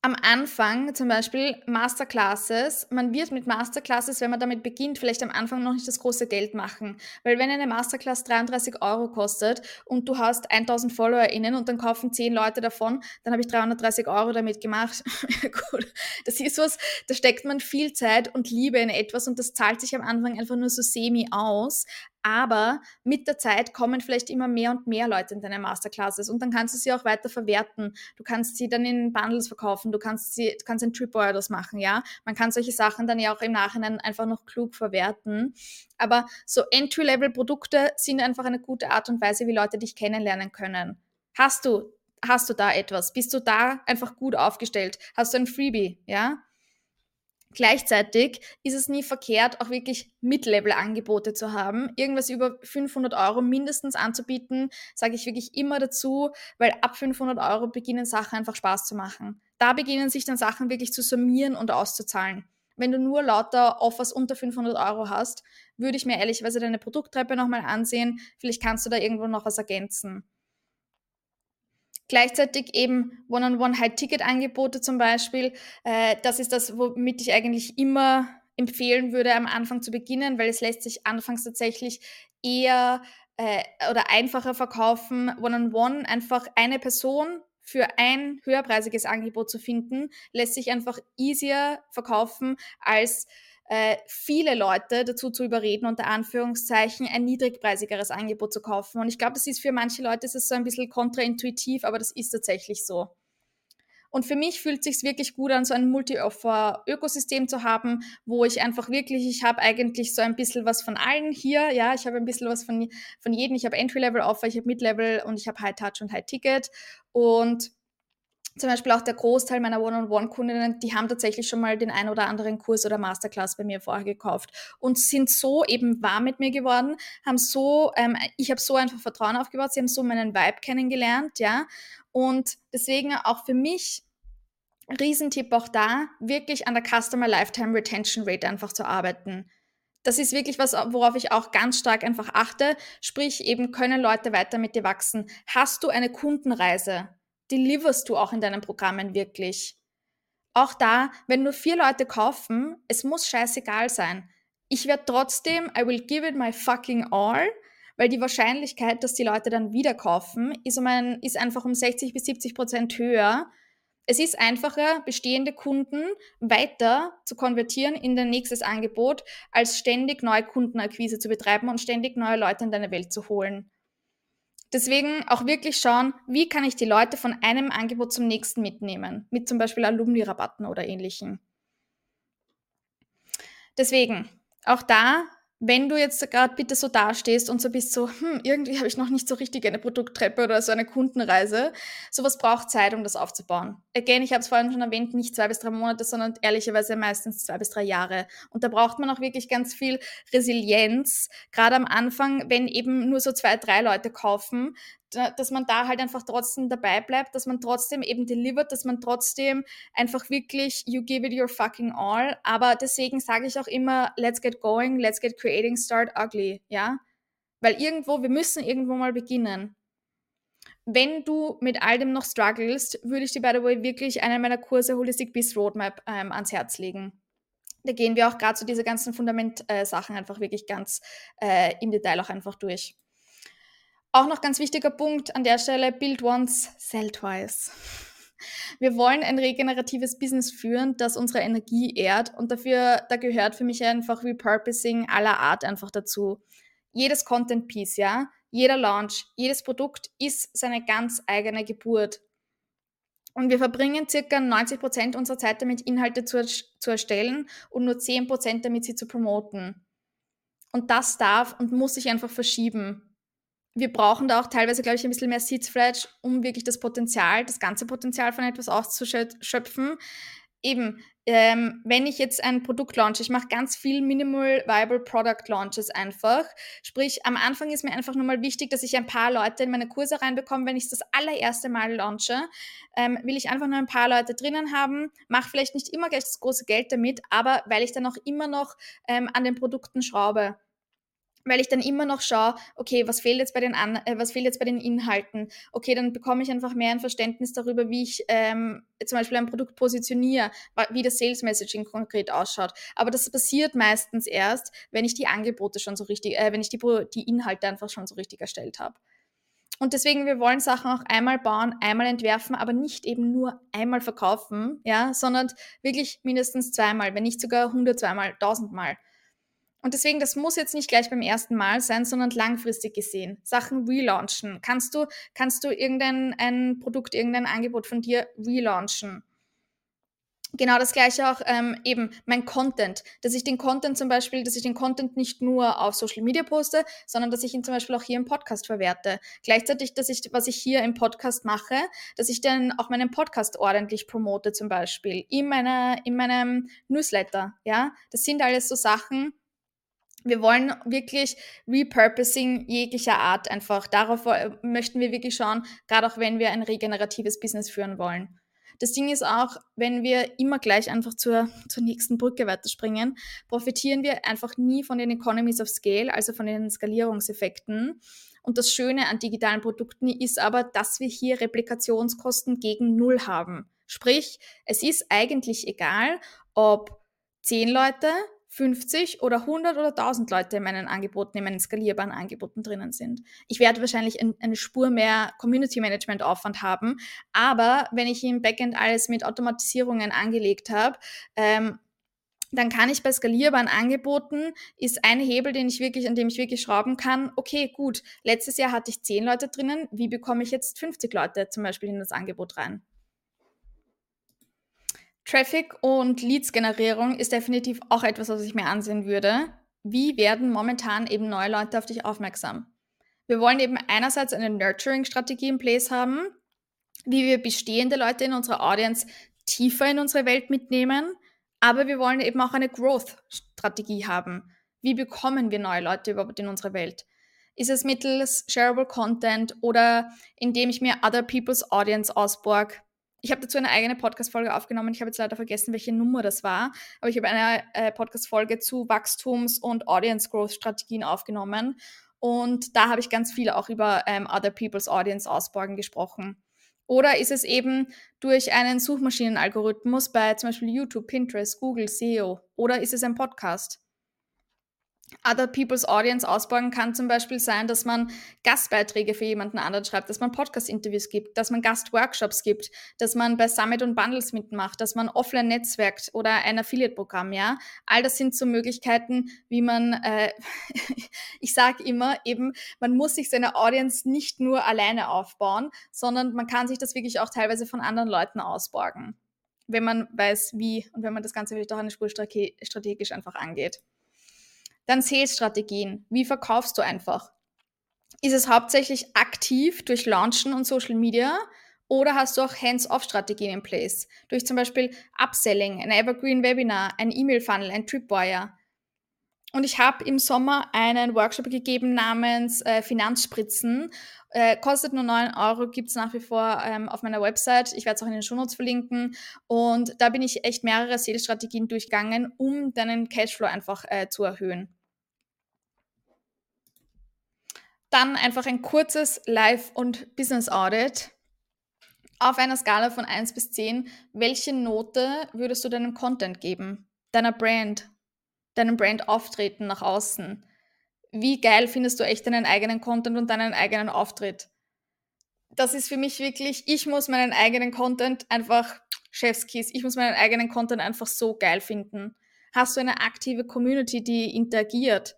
am Anfang zum Beispiel Masterclasses, man wird mit Masterclasses, wenn man damit beginnt, vielleicht am Anfang noch nicht das große Geld machen. Weil wenn eine Masterclass 33 Euro kostet und du hast 1000 FollowerInnen und dann kaufen 10 Leute davon, dann habe ich 330 Euro damit gemacht. Gut, das ist was, da steckt man viel Zeit und Liebe in etwas und das zahlt sich am Anfang einfach nur so semi aus. Aber mit der Zeit kommen vielleicht immer mehr und mehr Leute in deine Masterclasses und dann kannst du sie auch weiter verwerten. Du kannst sie dann in Bundles verkaufen, du kannst sie, du kannst Tripwire das machen, ja. Man kann solche Sachen dann ja auch im Nachhinein einfach noch klug verwerten. Aber so Entry-Level-Produkte sind einfach eine gute Art und Weise, wie Leute dich kennenlernen können. Hast du, hast du da etwas? Bist du da einfach gut aufgestellt? Hast du ein Freebie, ja? Gleichzeitig ist es nie verkehrt, auch wirklich Mid-Level-Angebote zu haben. Irgendwas über 500 Euro mindestens anzubieten, sage ich wirklich immer dazu, weil ab 500 Euro beginnen Sachen einfach Spaß zu machen. Da beginnen sich dann Sachen wirklich zu summieren und auszuzahlen. Wenn du nur lauter Offers unter 500 Euro hast, würde ich mir ehrlicherweise deine Produkttreppe nochmal ansehen. Vielleicht kannst du da irgendwo noch was ergänzen. Gleichzeitig eben One-on-One-High-Ticket-Angebote zum Beispiel. Äh, das ist das, womit ich eigentlich immer empfehlen würde, am Anfang zu beginnen, weil es lässt sich anfangs tatsächlich eher äh, oder einfacher verkaufen. One-on-One, -on -one, einfach eine Person für ein höherpreisiges Angebot zu finden, lässt sich einfach easier verkaufen als äh, viele Leute dazu zu überreden, unter Anführungszeichen, ein niedrigpreisigeres Angebot zu kaufen. Und ich glaube, das ist für manche Leute ist so ein bisschen kontraintuitiv, aber das ist tatsächlich so. Und für mich fühlt es sich wirklich gut an, so ein Multi-Offer-Ökosystem zu haben, wo ich einfach wirklich, ich habe eigentlich so ein bisschen was von allen hier. Ja, ich habe ein bisschen was von, von jedem. Ich habe Entry-Level-Offer, ich habe Mid-Level und ich habe High-Touch und High-Ticket. Und zum Beispiel auch der Großteil meiner One-on-One-Kundinnen, die haben tatsächlich schon mal den ein oder anderen Kurs oder Masterclass bei mir vorher gekauft und sind so eben warm mit mir geworden, haben so, ähm, ich habe so einfach Vertrauen aufgebaut, sie haben so meinen Vibe kennengelernt, ja. Und deswegen auch für mich Riesentipp auch da, wirklich an der Customer Lifetime Retention Rate einfach zu arbeiten. Das ist wirklich was, worauf ich auch ganz stark einfach achte. Sprich, eben können Leute weiter mit dir wachsen. Hast du eine Kundenreise? Deliverst du auch in deinen Programmen wirklich. Auch da, wenn nur vier Leute kaufen, es muss scheißegal sein. Ich werde trotzdem, I will give it my fucking all, weil die Wahrscheinlichkeit, dass die Leute dann wieder kaufen, ist, um ein, ist einfach um 60 bis 70 Prozent höher. Es ist einfacher, bestehende Kunden weiter zu konvertieren in dein nächstes Angebot, als ständig neue Kundenakquise zu betreiben und ständig neue Leute in deine Welt zu holen. Deswegen auch wirklich schauen, wie kann ich die Leute von einem Angebot zum nächsten mitnehmen, mit zum Beispiel Alumni-Rabatten oder ähnlichen. Deswegen, auch da wenn du jetzt gerade bitte so dastehst und so bist so, hm, irgendwie habe ich noch nicht so richtig eine Produkttreppe oder so eine Kundenreise, sowas braucht Zeit, um das aufzubauen. Again, ich habe es vorhin schon erwähnt, nicht zwei bis drei Monate, sondern ehrlicherweise meistens zwei bis drei Jahre. Und da braucht man auch wirklich ganz viel Resilienz, gerade am Anfang, wenn eben nur so zwei, drei Leute kaufen, dass man da halt einfach trotzdem dabei bleibt, dass man trotzdem eben delivert, dass man trotzdem einfach wirklich, you give it your fucking all. Aber deswegen sage ich auch immer, let's get going, let's get creating, start ugly, ja? Weil irgendwo, wir müssen irgendwo mal beginnen. Wenn du mit all dem noch struggles, würde ich dir, by the way, wirklich einen meiner Kurse Holistic Beast Roadmap ähm, ans Herz legen. Da gehen wir auch gerade so diese ganzen Fundament-Sachen äh, einfach wirklich ganz äh, im Detail auch einfach durch. Auch noch ganz wichtiger Punkt an der Stelle, build once, sell twice. Wir wollen ein regeneratives Business führen, das unsere Energie ehrt und dafür, da gehört für mich einfach Repurposing aller Art einfach dazu. Jedes Content Piece, ja, jeder Launch, jedes Produkt ist seine ganz eigene Geburt. Und wir verbringen circa 90 Prozent unserer Zeit damit, Inhalte zu, zu erstellen und nur 10 Prozent damit, sie zu promoten. Und das darf und muss sich einfach verschieben wir brauchen da auch teilweise, glaube ich, ein bisschen mehr Seeds um wirklich das Potenzial, das ganze Potenzial von etwas auszuschöpfen. Eben, ähm, wenn ich jetzt ein Produkt launche, ich mache ganz viel Minimal Viable Product Launches einfach. Sprich, am Anfang ist mir einfach nur mal wichtig, dass ich ein paar Leute in meine Kurse reinbekomme. Wenn ich das allererste Mal launche, ähm, will ich einfach nur ein paar Leute drinnen haben, mache vielleicht nicht immer gleich das große Geld damit, aber weil ich dann auch immer noch ähm, an den Produkten schraube weil ich dann immer noch schaue, okay, was fehlt jetzt bei den An äh, was fehlt jetzt bei den Inhalten? Okay, dann bekomme ich einfach mehr ein Verständnis darüber, wie ich ähm, zum Beispiel ein Produkt positioniere, wie das Sales Messaging konkret ausschaut. Aber das passiert meistens erst, wenn ich die Angebote schon so richtig, äh, wenn ich die, die Inhalte einfach schon so richtig erstellt habe. Und deswegen, wir wollen Sachen auch einmal bauen, einmal entwerfen, aber nicht eben nur einmal verkaufen, ja, sondern wirklich mindestens zweimal, wenn nicht sogar 100, zweimal, tausendmal. Und deswegen, das muss jetzt nicht gleich beim ersten Mal sein, sondern langfristig gesehen. Sachen relaunchen. Kannst du, kannst du irgendein ein Produkt, irgendein Angebot von dir relaunchen? Genau das gleiche auch ähm, eben mein Content, dass ich den Content zum Beispiel, dass ich den Content nicht nur auf Social Media poste, sondern dass ich ihn zum Beispiel auch hier im Podcast verwerte. Gleichzeitig, dass ich, was ich hier im Podcast mache, dass ich dann auch meinen Podcast ordentlich promote zum Beispiel in meiner, in meinem Newsletter. Ja, das sind alles so Sachen, wir wollen wirklich Repurposing jeglicher Art einfach. Darauf möchten wir wirklich schauen, gerade auch wenn wir ein regeneratives Business führen wollen. Das Ding ist auch, wenn wir immer gleich einfach zur, zur nächsten Brücke weiterspringen, profitieren wir einfach nie von den Economies of Scale, also von den Skalierungseffekten. Und das Schöne an digitalen Produkten ist aber, dass wir hier Replikationskosten gegen Null haben. Sprich, es ist eigentlich egal, ob zehn Leute 50 oder 100 oder 1000 Leute in meinen Angeboten, in meinen skalierbaren Angeboten drinnen sind. Ich werde wahrscheinlich ein, eine Spur mehr Community Management Aufwand haben, aber wenn ich im Backend alles mit Automatisierungen angelegt habe, ähm, dann kann ich bei skalierbaren Angeboten, ist ein Hebel, den ich wirklich, an dem ich wirklich schrauben kann, okay, gut, letztes Jahr hatte ich 10 Leute drinnen, wie bekomme ich jetzt 50 Leute zum Beispiel in das Angebot rein? Traffic und Leads-Generierung ist definitiv auch etwas, was ich mir ansehen würde. Wie werden momentan eben neue Leute auf dich aufmerksam? Wir wollen eben einerseits eine Nurturing-Strategie in place haben, wie wir bestehende Leute in unserer Audience tiefer in unsere Welt mitnehmen, aber wir wollen eben auch eine Growth-Strategie haben. Wie bekommen wir neue Leute überhaupt in unsere Welt? Ist es mittels Shareable Content oder indem ich mir Other People's Audience ausborg? Ich habe dazu eine eigene Podcast-Folge aufgenommen. Ich habe jetzt leider vergessen, welche Nummer das war. Aber ich habe eine äh, Podcast-Folge zu Wachstums- und Audience-Growth-Strategien aufgenommen. Und da habe ich ganz viel auch über ähm, Other People's Audience ausborgen gesprochen. Oder ist es eben durch einen Suchmaschinenalgorithmus bei zum Beispiel YouTube, Pinterest, Google, SEO? Oder ist es ein Podcast? Other People's Audience ausbauen kann zum Beispiel sein, dass man Gastbeiträge für jemanden anderen schreibt, dass man Podcast-Interviews gibt, dass man Gastworkshops gibt, dass man bei Summit und Bundles mitmacht, dass man offline netzwerkt oder ein Affiliate-Programm, ja. All das sind so Möglichkeiten, wie man, äh, ich sage immer eben, man muss sich seine Audience nicht nur alleine aufbauen, sondern man kann sich das wirklich auch teilweise von anderen Leuten ausborgen, wenn man weiß, wie und wenn man das Ganze vielleicht auch eine Spur strategisch einfach angeht. Dann Sales-Strategien. Wie verkaufst du einfach? Ist es hauptsächlich aktiv durch Launchen und Social Media oder hast du auch Hands-off-Strategien in place? Durch zum Beispiel Upselling, ein Evergreen-Webinar, ein E-Mail-Funnel, ein Tripwire. Und ich habe im Sommer einen Workshop gegeben namens äh, Finanzspritzen. Äh, kostet nur 9 Euro, gibt es nach wie vor ähm, auf meiner Website. Ich werde es auch in den Shownotes verlinken. Und da bin ich echt mehrere Sales-Strategien durchgegangen, um deinen Cashflow einfach äh, zu erhöhen. Dann einfach ein kurzes Live- und Business-Audit. Auf einer Skala von 1 bis 10, welche Note würdest du deinem Content geben? Deiner Brand? Deinem Brand auftreten nach außen? Wie geil findest du echt deinen eigenen Content und deinen eigenen Auftritt? Das ist für mich wirklich, ich muss meinen eigenen Content einfach, Chefskiss, ich muss meinen eigenen Content einfach so geil finden. Hast du eine aktive Community, die interagiert?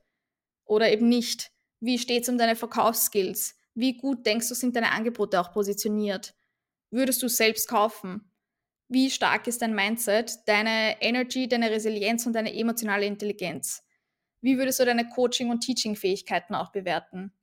Oder eben nicht? Wie steht es um deine Verkaufsskills? Wie gut denkst du, sind deine Angebote auch positioniert? Würdest du selbst kaufen? Wie stark ist dein Mindset, deine Energy, deine Resilienz und deine emotionale Intelligenz? Wie würdest du deine Coaching- und Teaching-Fähigkeiten auch bewerten?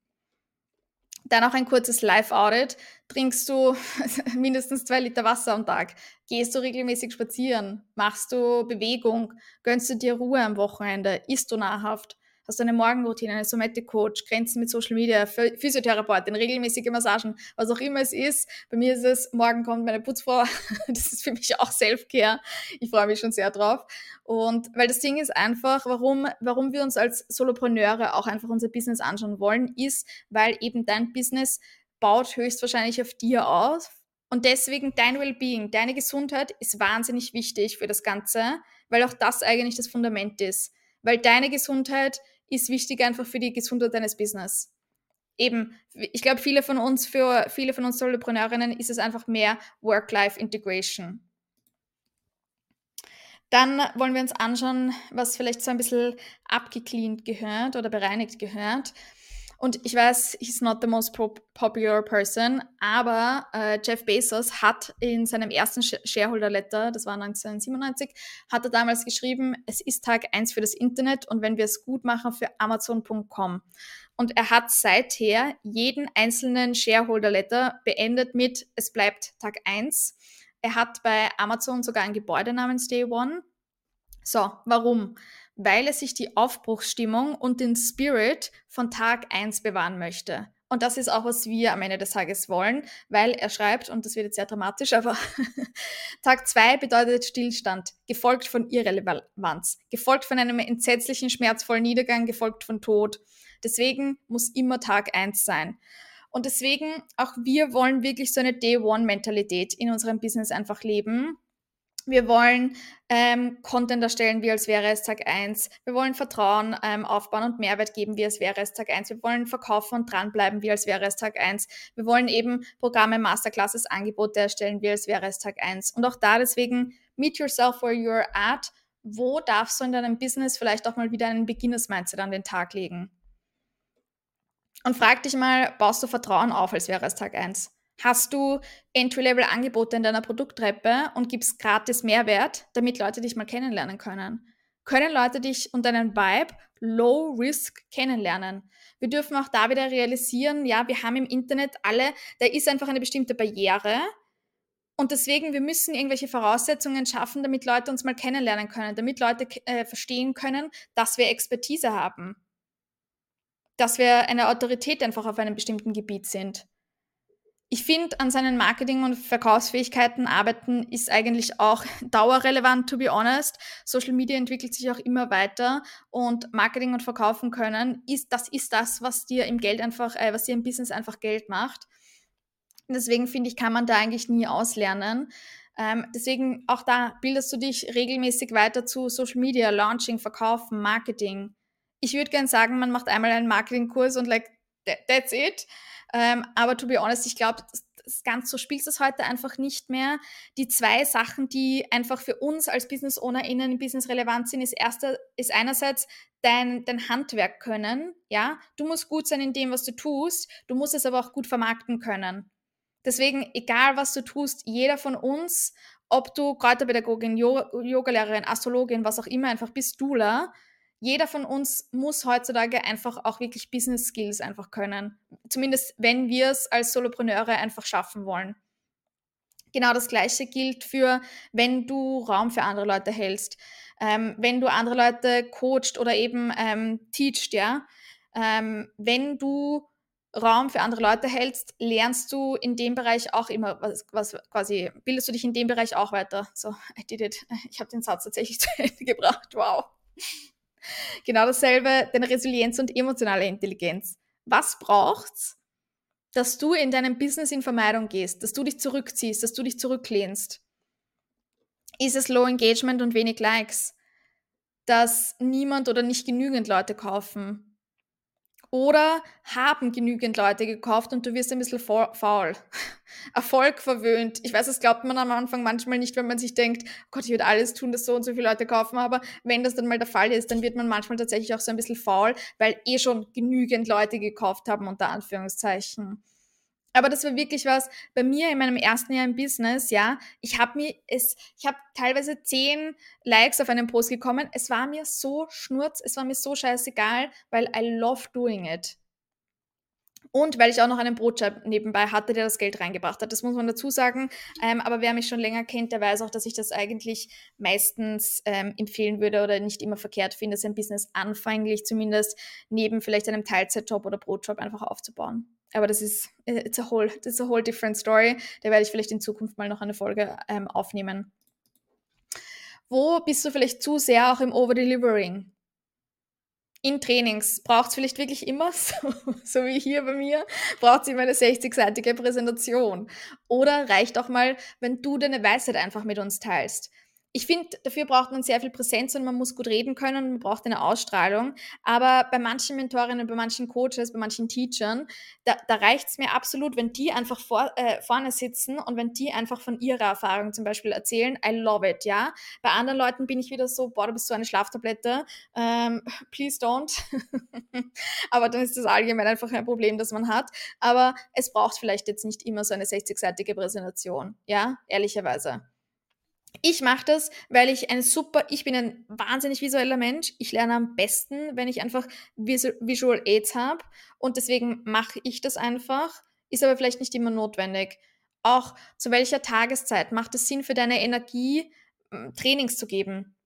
Dann auch ein kurzes Live-Audit. Trinkst du mindestens zwei Liter Wasser am Tag? Gehst du regelmäßig spazieren? Machst du Bewegung? Gönnst du dir Ruhe am Wochenende? Isst du nahrhaft? Hast du eine Morgenroutine, eine Somatic-Coach, Grenzen mit Social Media, Physiotherapeutin, regelmäßige Massagen, was auch immer es ist. Bei mir ist es, morgen kommt meine Putzfrau. Das ist für mich auch Self-Care. Ich freue mich schon sehr drauf. Und weil das Ding ist einfach, warum, warum wir uns als Solopreneure auch einfach unser Business anschauen wollen, ist, weil eben dein Business baut höchstwahrscheinlich auf dir auf. Und deswegen dein Wellbeing, deine Gesundheit ist wahnsinnig wichtig für das Ganze, weil auch das eigentlich das Fundament ist. Weil deine Gesundheit ist wichtig einfach für die Gesundheit deines Business. Eben, ich glaube, viele von uns, für viele von uns Solopreneurinnen ist es einfach mehr Work-Life-Integration. Dann wollen wir uns anschauen, was vielleicht so ein bisschen abgecleant gehört oder bereinigt gehört. Und ich weiß, he's not the most popular person, aber äh, Jeff Bezos hat in seinem ersten Shareholder Letter, das war 1997, hat er damals geschrieben, es ist Tag 1 für das Internet und wenn wir es gut machen für Amazon.com. Und er hat seither jeden einzelnen Shareholder Letter beendet mit, es bleibt Tag 1. Er hat bei Amazon sogar ein Gebäude namens Day One. So, warum? Weil er sich die Aufbruchsstimmung und den Spirit von Tag 1 bewahren möchte. Und das ist auch, was wir am Ende des Tages wollen, weil er schreibt, und das wird jetzt sehr dramatisch, aber Tag 2 bedeutet Stillstand, gefolgt von Irrelevanz, gefolgt von einem entsetzlichen, schmerzvollen Niedergang, gefolgt von Tod. Deswegen muss immer Tag 1 sein. Und deswegen, auch wir wollen wirklich so eine Day-One-Mentalität in unserem Business einfach leben wir wollen ähm, Content erstellen, wie als wäre es Tag 1. Wir wollen Vertrauen ähm, aufbauen und Mehrwert geben, wie als wäre es Tag 1. Wir wollen verkaufen und dranbleiben, wie als wäre es Tag 1. Wir wollen eben Programme, Masterclasses, Angebote erstellen, wie als wäre es Tag 1. Und auch da deswegen, meet yourself where you're at. Wo darfst du in deinem Business vielleicht auch mal wieder einen Beginners-Mindset an den Tag legen? Und frag dich mal, baust du Vertrauen auf, als wäre es Tag 1? Hast du Entry-Level-Angebote in deiner Produkttreppe und gibst gratis Mehrwert, damit Leute dich mal kennenlernen können? Können Leute dich und deinen Vibe low risk kennenlernen? Wir dürfen auch da wieder realisieren, ja, wir haben im Internet alle, da ist einfach eine bestimmte Barriere, und deswegen, wir müssen irgendwelche Voraussetzungen schaffen, damit Leute uns mal kennenlernen können, damit Leute äh, verstehen können, dass wir Expertise haben, dass wir eine Autorität einfach auf einem bestimmten Gebiet sind. Ich finde, an seinen Marketing- und Verkaufsfähigkeiten arbeiten ist eigentlich auch dauerrelevant, to be honest. Social Media entwickelt sich auch immer weiter und Marketing und Verkaufen können, ist, das ist das, was dir im Geld einfach, äh, was dir im Business einfach Geld macht. Deswegen finde ich, kann man da eigentlich nie auslernen. Ähm, deswegen auch da bildest du dich regelmäßig weiter zu Social Media, Launching, Verkaufen, Marketing. Ich würde gerne sagen, man macht einmal einen Marketingkurs und like, that's it. Ähm, aber to be honest, ich glaube, ganz so spielst du es heute einfach nicht mehr. Die zwei Sachen, die einfach für uns als Business OwnerInnen im Business relevant sind, ist erster, ist einerseits dein, dein Handwerk können. Ja, du musst gut sein in dem, was du tust. Du musst es aber auch gut vermarkten können. Deswegen, egal was du tust, jeder von uns, ob du Kräuterpädagogin, Yogalehrerin, Astrologin, was auch immer, einfach bist Dula, jeder von uns muss heutzutage einfach auch wirklich Business Skills einfach können. Zumindest wenn wir es als Solopreneure einfach schaffen wollen. Genau das Gleiche gilt für, wenn du Raum für andere Leute hältst, ähm, wenn du andere Leute coacht oder eben ähm, teachst, ja. Ähm, wenn du Raum für andere Leute hältst, lernst du in dem Bereich auch immer was, was quasi, bildest du dich in dem Bereich auch weiter. So, I did it. Ich habe den Satz tatsächlich zu Ende gebracht. Wow. Genau dasselbe, deine Resilienz und emotionale Intelligenz. Was braucht's, dass du in deinem Business in Vermeidung gehst, dass du dich zurückziehst, dass du dich zurücklehnst? Ist es Low Engagement und wenig Likes? Dass niemand oder nicht genügend Leute kaufen? Oder haben genügend Leute gekauft und du wirst ein bisschen faul. Erfolg verwöhnt. Ich weiß, das glaubt man am Anfang manchmal nicht, wenn man sich denkt, oh Gott, ich würde alles tun, dass so und so viele Leute kaufen. Aber wenn das dann mal der Fall ist, dann wird man manchmal tatsächlich auch so ein bisschen faul, weil eh schon genügend Leute gekauft haben, unter Anführungszeichen. Aber das war wirklich was bei mir in meinem ersten Jahr im Business, ja. Ich habe mir es, ich habe teilweise zehn Likes auf einen Post gekommen. Es war mir so schnurz, es war mir so scheißegal, weil I love doing it. Und weil ich auch noch einen Brotjob nebenbei hatte, der das Geld reingebracht hat. Das muss man dazu sagen. Ähm, aber wer mich schon länger kennt, der weiß auch, dass ich das eigentlich meistens ähm, empfehlen würde oder nicht immer verkehrt finde, sein Business anfänglich zumindest neben vielleicht einem Teilzeitjob oder Brotjob einfach aufzubauen. Aber das ist it's a whole, it's a whole different story. Da werde ich vielleicht in Zukunft mal noch eine Folge ähm, aufnehmen. Wo bist du vielleicht zu sehr auch im Overdelivering? In Trainings. Braucht es vielleicht wirklich immer, so, so wie hier bei mir, braucht es immer eine 60-seitige Präsentation. Oder reicht auch mal, wenn du deine Weisheit einfach mit uns teilst ich finde, dafür braucht man sehr viel Präsenz und man muss gut reden können und man braucht eine Ausstrahlung. Aber bei manchen Mentorinnen, bei manchen Coaches, bei manchen Teachern, da, da reicht es mir absolut, wenn die einfach vor, äh, vorne sitzen und wenn die einfach von ihrer Erfahrung zum Beispiel erzählen. I love it, ja. Bei anderen Leuten bin ich wieder so, boah, du bist so eine Schlaftablette. Ähm, please don't. Aber dann ist das allgemein einfach ein Problem, das man hat. Aber es braucht vielleicht jetzt nicht immer so eine 60-seitige Präsentation, ja, ehrlicherweise. Ich mache das, weil ich eine super, ich bin ein wahnsinnig visueller Mensch. Ich lerne am besten, wenn ich einfach Visual Aids habe. Und deswegen mache ich das einfach. Ist aber vielleicht nicht immer notwendig. Auch zu welcher Tageszeit macht es Sinn für deine Energie, Trainings zu geben?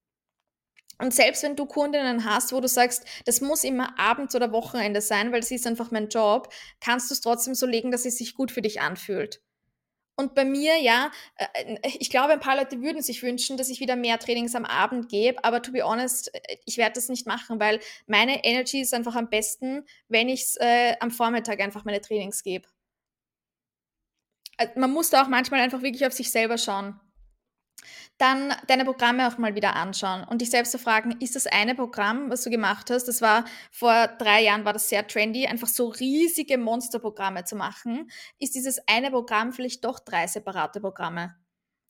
Und selbst wenn du Kundinnen hast, wo du sagst, das muss immer abends oder Wochenende sein, weil das ist einfach mein Job, kannst du es trotzdem so legen, dass es sich gut für dich anfühlt. Und bei mir, ja, äh, äh, ich glaube, ein paar Leute würden sich wünschen, dass ich wieder mehr Trainings am Abend gebe, aber to be honest, äh, ich werde das nicht machen, weil meine Energy ist einfach am besten, wenn ich äh, am Vormittag einfach meine Trainings gebe. Man muss da auch manchmal einfach wirklich auf sich selber schauen dann deine Programme auch mal wieder anschauen und dich selbst zu fragen, ist das eine Programm, was du gemacht hast, das war vor drei Jahren, war das sehr trendy, einfach so riesige Monsterprogramme zu machen, ist dieses eine Programm vielleicht doch drei separate Programme?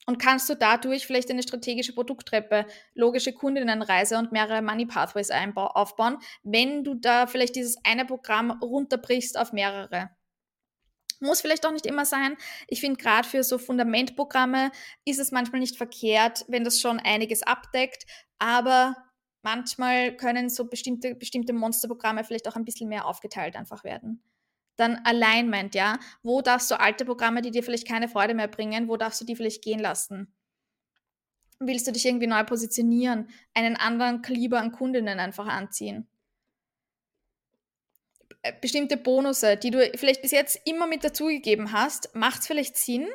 Und kannst du dadurch vielleicht eine strategische Produkttreppe, logische Kundinnenreise und mehrere Money Pathways aufbauen, wenn du da vielleicht dieses eine Programm runterbrichst auf mehrere? Muss vielleicht auch nicht immer sein. Ich finde, gerade für so Fundamentprogramme ist es manchmal nicht verkehrt, wenn das schon einiges abdeckt, aber manchmal können so bestimmte, bestimmte Monsterprogramme vielleicht auch ein bisschen mehr aufgeteilt einfach werden. Dann Alignment, ja. Wo darfst du alte Programme, die dir vielleicht keine Freude mehr bringen, wo darfst du die vielleicht gehen lassen? Willst du dich irgendwie neu positionieren, einen anderen Kaliber an Kundinnen einfach anziehen? Äh, bestimmte Bonusse, die du vielleicht bis jetzt immer mit dazugegeben hast, macht es vielleicht Sinn,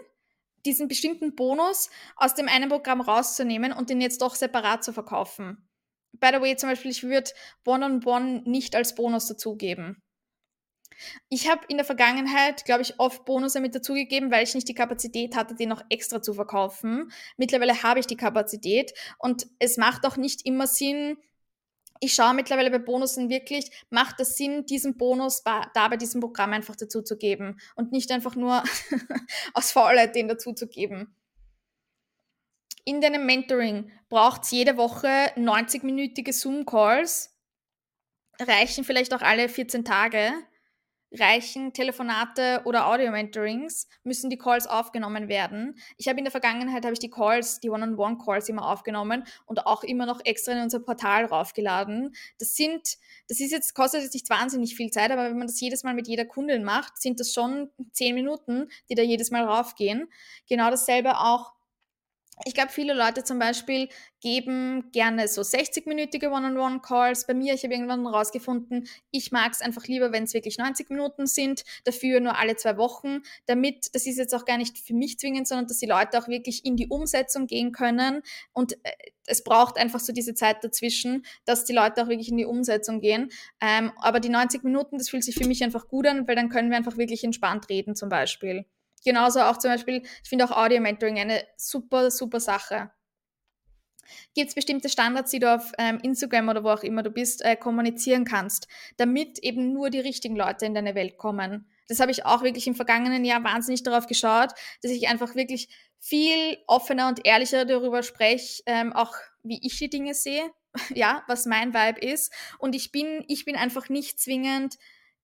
diesen bestimmten Bonus aus dem einen Programm rauszunehmen und den jetzt doch separat zu verkaufen. By the way, zum Beispiel, ich würde One-on-One nicht als Bonus dazugeben. Ich habe in der Vergangenheit, glaube ich, oft Bonusse mit dazugegeben, weil ich nicht die Kapazität hatte, den noch extra zu verkaufen. Mittlerweile habe ich die Kapazität und es macht auch nicht immer Sinn, ich schaue mittlerweile bei Bonussen wirklich, macht es Sinn, diesen Bonus da bei diesem Programm einfach dazu zu geben und nicht einfach nur aus Faulheit den dazu zu geben. In deinem Mentoring braucht es jede Woche 90-minütige Zoom-Calls, reichen vielleicht auch alle 14 Tage reichen Telefonate oder Audio-Mentorings, müssen die Calls aufgenommen werden. Ich habe in der Vergangenheit habe ich die Calls, die One-on-One-Calls immer aufgenommen und auch immer noch extra in unser Portal raufgeladen. Das sind, das ist jetzt, kostet jetzt nicht wahnsinnig viel Zeit, aber wenn man das jedes Mal mit jeder Kundin macht, sind das schon zehn Minuten, die da jedes Mal raufgehen. Genau dasselbe auch ich glaube, viele Leute zum Beispiel geben gerne so 60-minütige One-on-One-Calls. Bei mir, ich habe irgendwann herausgefunden, ich mag es einfach lieber, wenn es wirklich 90 Minuten sind, dafür nur alle zwei Wochen, damit, das ist jetzt auch gar nicht für mich zwingend, sondern dass die Leute auch wirklich in die Umsetzung gehen können. Und äh, es braucht einfach so diese Zeit dazwischen, dass die Leute auch wirklich in die Umsetzung gehen. Ähm, aber die 90 Minuten, das fühlt sich für mich einfach gut an, weil dann können wir einfach wirklich entspannt reden zum Beispiel. Genauso auch zum Beispiel, ich finde auch Audio-Mentoring eine super, super Sache. Gibt es bestimmte Standards, die du auf ähm, Instagram oder wo auch immer du bist, äh, kommunizieren kannst, damit eben nur die richtigen Leute in deine Welt kommen? Das habe ich auch wirklich im vergangenen Jahr wahnsinnig darauf geschaut, dass ich einfach wirklich viel offener und ehrlicher darüber spreche, ähm, auch wie ich die Dinge sehe, ja, was mein Vibe ist. Und ich bin, ich bin einfach nicht zwingend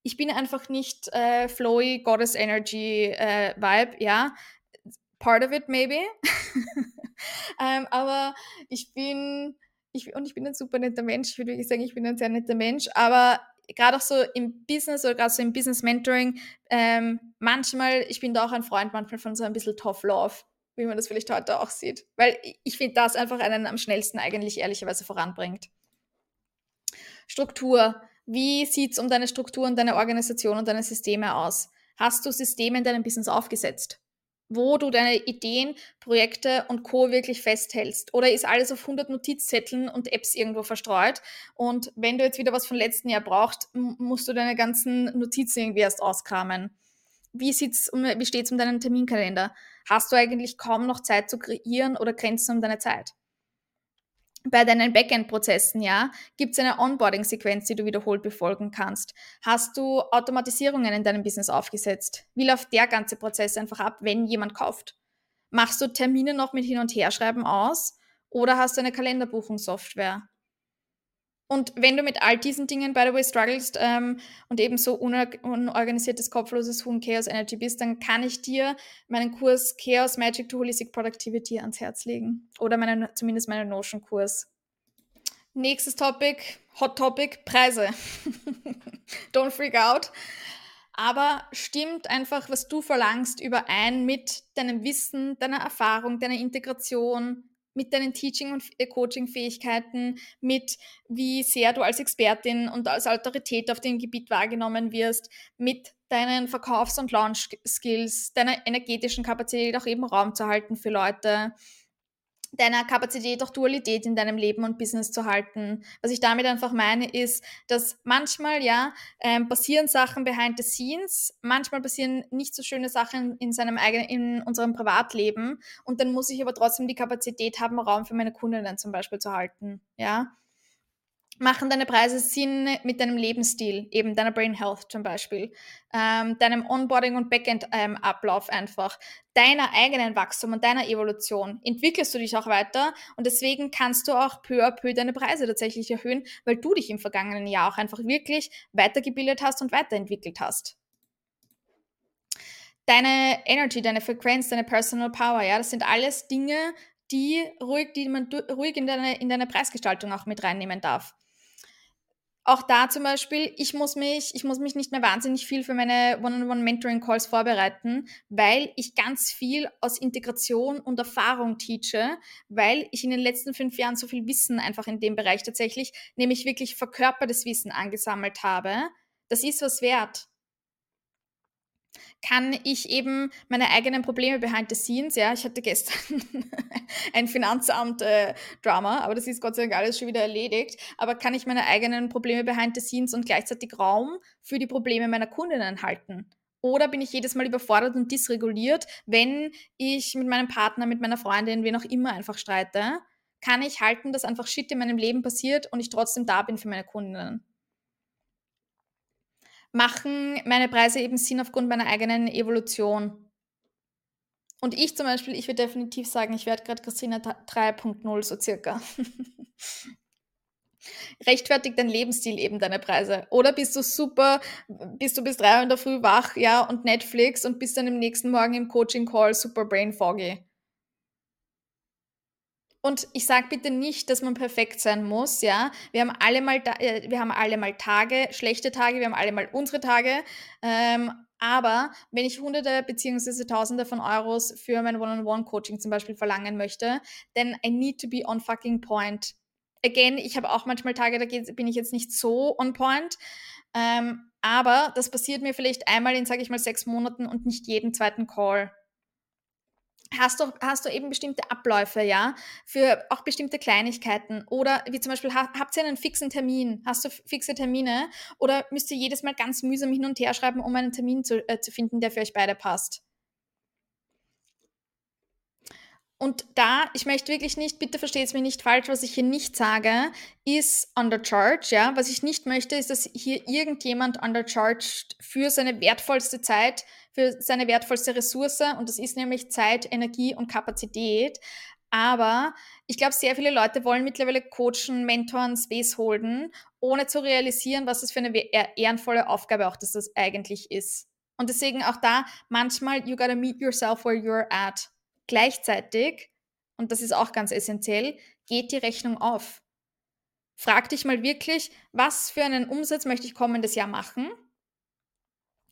ich bin einfach nicht äh, flowy Goddess Energy äh, Vibe, ja. Part of it maybe. ähm, aber ich bin, ich, und ich bin ein super netter Mensch. Ich würde wirklich sagen, ich bin ein sehr netter Mensch. Aber gerade auch so im Business oder gerade so im Business Mentoring, ähm, manchmal, ich bin da auch ein Freund manchmal von so ein bisschen Tough Love, wie man das vielleicht heute auch sieht. Weil ich finde, das einfach einen am schnellsten eigentlich ehrlicherweise voranbringt. Struktur. Wie sieht es um deine Struktur und deine Organisation und deine Systeme aus? Hast du Systeme in deinem Business aufgesetzt, wo du deine Ideen, Projekte und Co. wirklich festhältst? Oder ist alles auf 100 Notizzetteln und Apps irgendwo verstreut? Und wenn du jetzt wieder was vom letzten Jahr brauchst, musst du deine ganzen Notizen irgendwie erst auskramen. Wie, sieht's um, wie steht es um deinen Terminkalender? Hast du eigentlich kaum noch Zeit zu kreieren oder Grenzen um deine Zeit? Bei deinen Backend-Prozessen, ja, gibt es eine Onboarding-Sequenz, die du wiederholt befolgen kannst. Hast du Automatisierungen in deinem Business aufgesetzt? Wie läuft der ganze Prozess einfach ab, wenn jemand kauft? Machst du Termine noch mit Hin- und Herschreiben aus oder hast du eine Kalenderbuchungssoftware? Und wenn du mit all diesen Dingen, by the way, strugglest ähm, und eben so unorganisiertes, kopfloses Huhn Chaos Energy bist, dann kann ich dir meinen Kurs Chaos Magic to Holistic Productivity ans Herz legen. Oder meinen, zumindest meinen Notion-Kurs. Nächstes Topic, Hot Topic, Preise. Don't freak out. Aber stimmt einfach, was du verlangst, überein mit deinem Wissen, deiner Erfahrung, deiner Integration, mit deinen Teaching- und äh, Coaching-Fähigkeiten, mit wie sehr du als Expertin und als Autorität auf dem Gebiet wahrgenommen wirst, mit deinen Verkaufs- und Launch-Skills, deiner energetischen Kapazität auch eben Raum zu halten für Leute, deiner Kapazität auch Dualität in deinem Leben und Business zu halten. Was ich damit einfach meine, ist, dass manchmal ja ähm, passieren Sachen behind the scenes, manchmal passieren nicht so schöne Sachen in seinem eigenen, in unserem Privatleben und dann muss ich aber trotzdem die Kapazität haben, Raum für meine Kundinnen zum Beispiel zu halten. Ja, machen deine Preise Sinn mit deinem Lebensstil, eben deiner Brain Health zum Beispiel, ähm, deinem Onboarding und Backend-Ablauf ähm, einfach, deiner eigenen Wachstum und deiner Evolution. Entwickelst du dich auch weiter und deswegen kannst du auch peu à peu deine Preise tatsächlich erhöhen, weil du dich im vergangenen Jahr auch einfach wirklich weitergebildet hast und weiterentwickelt hast. deine Energy, deine Frequenz, deine Personal Power, ja, das sind alles Dinge, die ruhig, die man ruhig in deine, in deine Preisgestaltung auch mit reinnehmen darf auch da zum Beispiel, ich muss mich, ich muss mich nicht mehr wahnsinnig viel für meine One-on-One-Mentoring-Calls vorbereiten, weil ich ganz viel aus Integration und Erfahrung teache, weil ich in den letzten fünf Jahren so viel Wissen einfach in dem Bereich tatsächlich, nämlich wirklich verkörpertes Wissen angesammelt habe. Das ist was wert kann ich eben meine eigenen Probleme behind the scenes, ja, ich hatte gestern ein Finanzamt-Drama, äh, aber das ist Gott sei Dank alles schon wieder erledigt, aber kann ich meine eigenen Probleme behind the scenes und gleichzeitig Raum für die Probleme meiner Kundinnen halten? Oder bin ich jedes Mal überfordert und dysreguliert, wenn ich mit meinem Partner, mit meiner Freundin, wen auch immer einfach streite? Kann ich halten, dass einfach Shit in meinem Leben passiert und ich trotzdem da bin für meine Kundinnen? Machen meine Preise eben Sinn aufgrund meiner eigenen Evolution. Und ich zum Beispiel, ich würde definitiv sagen, ich werde gerade Christina 3.0 so circa. Rechtfertigt dein Lebensstil eben deine Preise? Oder bist du super, bist du bis drei Uhr in der Früh wach, ja, und Netflix und bist dann im nächsten Morgen im Coaching-Call super brain foggy? Und ich sage bitte nicht, dass man perfekt sein muss, ja. Wir haben alle mal, äh, wir haben alle mal Tage, schlechte Tage, wir haben alle mal unsere Tage. Ähm, aber wenn ich Hunderte bzw. Tausende von Euros für mein One-on-One-Coaching zum Beispiel verlangen möchte, then I need to be on fucking point. Again, ich habe auch manchmal Tage, da bin ich jetzt nicht so on point. Ähm, aber das passiert mir vielleicht einmal in, sage ich mal, sechs Monaten und nicht jeden zweiten Call hast du, hast du eben bestimmte Abläufe, ja, für auch bestimmte Kleinigkeiten oder wie zum Beispiel, habt ihr einen fixen Termin, hast du fixe Termine oder müsst ihr jedes Mal ganz mühsam hin und her schreiben, um einen Termin zu, äh, zu finden, der für euch beide passt? Und da, ich möchte wirklich nicht, bitte versteht es mir nicht falsch, was ich hier nicht sage, ist undercharged, ja. Was ich nicht möchte, ist, dass hier irgendjemand undercharged für seine wertvollste Zeit, für seine wertvollste Ressource, und das ist nämlich Zeit, Energie und Kapazität. Aber ich glaube, sehr viele Leute wollen mittlerweile coachen, mentoren, Space holden, ohne zu realisieren, was das für eine ehrenvolle Aufgabe auch das eigentlich ist. Und deswegen auch da manchmal, you gotta meet yourself where you're at. Gleichzeitig, und das ist auch ganz essentiell, geht die Rechnung auf. Frag dich mal wirklich, was für einen Umsatz möchte ich kommendes Jahr machen?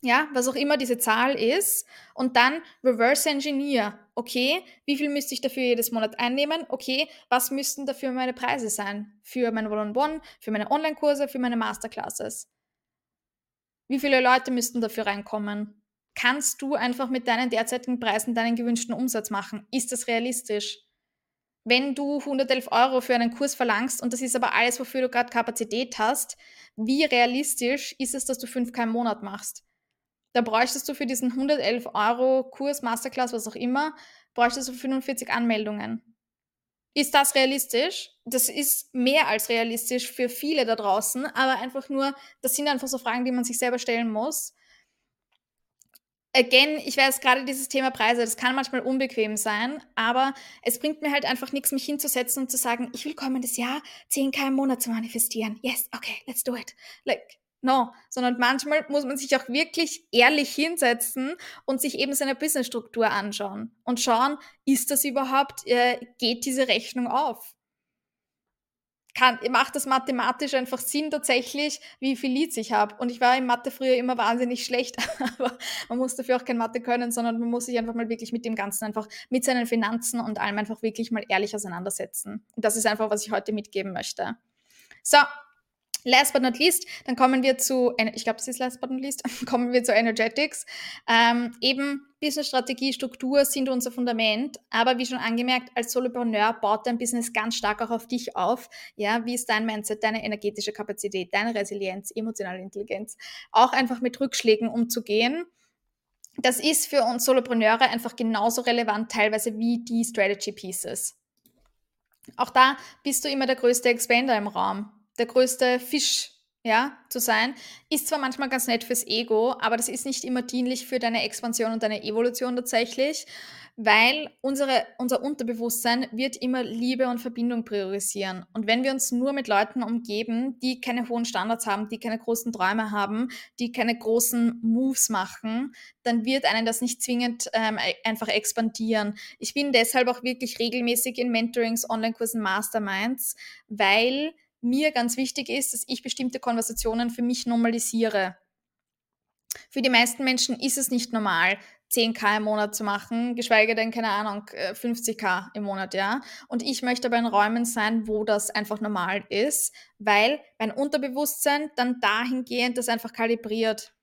Ja, was auch immer diese Zahl ist. Und dann reverse engineer. Okay, wie viel müsste ich dafür jedes Monat einnehmen? Okay, was müssten dafür meine Preise sein? Für meine One-on-One, für meine Online-Kurse, für meine Masterclasses? Wie viele Leute müssten dafür reinkommen? kannst du einfach mit deinen derzeitigen Preisen deinen gewünschten Umsatz machen? Ist das realistisch? Wenn du 111 Euro für einen Kurs verlangst und das ist aber alles, wofür du gerade Kapazität hast, wie realistisch ist es, dass du 5K im Monat machst? Da bräuchtest du für diesen 111 Euro Kurs, Masterclass, was auch immer, bräuchtest du 45 Anmeldungen. Ist das realistisch? Das ist mehr als realistisch für viele da draußen, aber einfach nur, das sind einfach so Fragen, die man sich selber stellen muss again, ich weiß gerade dieses Thema Preise, das kann manchmal unbequem sein, aber es bringt mir halt einfach nichts, mich hinzusetzen und zu sagen, ich will kommendes Jahr 10k im Monat zu manifestieren. Yes, okay, let's do it. Like, no. Sondern manchmal muss man sich auch wirklich ehrlich hinsetzen und sich eben seine Businessstruktur anschauen und schauen, ist das überhaupt, äh, geht diese Rechnung auf? kann, macht das mathematisch einfach Sinn tatsächlich, wie viel Leads ich habe. Und ich war in Mathe früher immer wahnsinnig schlecht, aber man muss dafür auch kein Mathe können, sondern man muss sich einfach mal wirklich mit dem Ganzen einfach, mit seinen Finanzen und allem einfach wirklich mal ehrlich auseinandersetzen. Und das ist einfach, was ich heute mitgeben möchte. So, Last but not least, dann kommen wir zu, ich glaube, das ist last but not least, kommen wir zu Energetics. Ähm, eben Business-Strategie, Struktur sind unser Fundament, aber wie schon angemerkt, als Solopreneur baut dein Business ganz stark auch auf dich auf. Ja, wie ist dein Mindset, deine energetische Kapazität, deine Resilienz, emotionale Intelligenz, auch einfach mit Rückschlägen umzugehen. Das ist für uns Solopreneure einfach genauso relevant teilweise wie die Strategy Pieces. Auch da bist du immer der größte Expander im Raum der größte Fisch ja, zu sein, ist zwar manchmal ganz nett fürs Ego, aber das ist nicht immer dienlich für deine Expansion und deine Evolution tatsächlich, weil unsere, unser Unterbewusstsein wird immer Liebe und Verbindung priorisieren. Und wenn wir uns nur mit Leuten umgeben, die keine hohen Standards haben, die keine großen Träume haben, die keine großen Moves machen, dann wird einen das nicht zwingend ähm, e-, einfach expandieren. Ich bin deshalb auch wirklich regelmäßig in Mentorings, Online-Kursen, Masterminds, weil mir ganz wichtig ist, dass ich bestimmte Konversationen für mich normalisiere. Für die meisten Menschen ist es nicht normal, 10k im Monat zu machen, geschweige denn, keine Ahnung, 50k äh, im Monat, ja. Und ich möchte aber in Räumen sein, wo das einfach normal ist, weil mein Unterbewusstsein dann dahingehend das einfach kalibriert.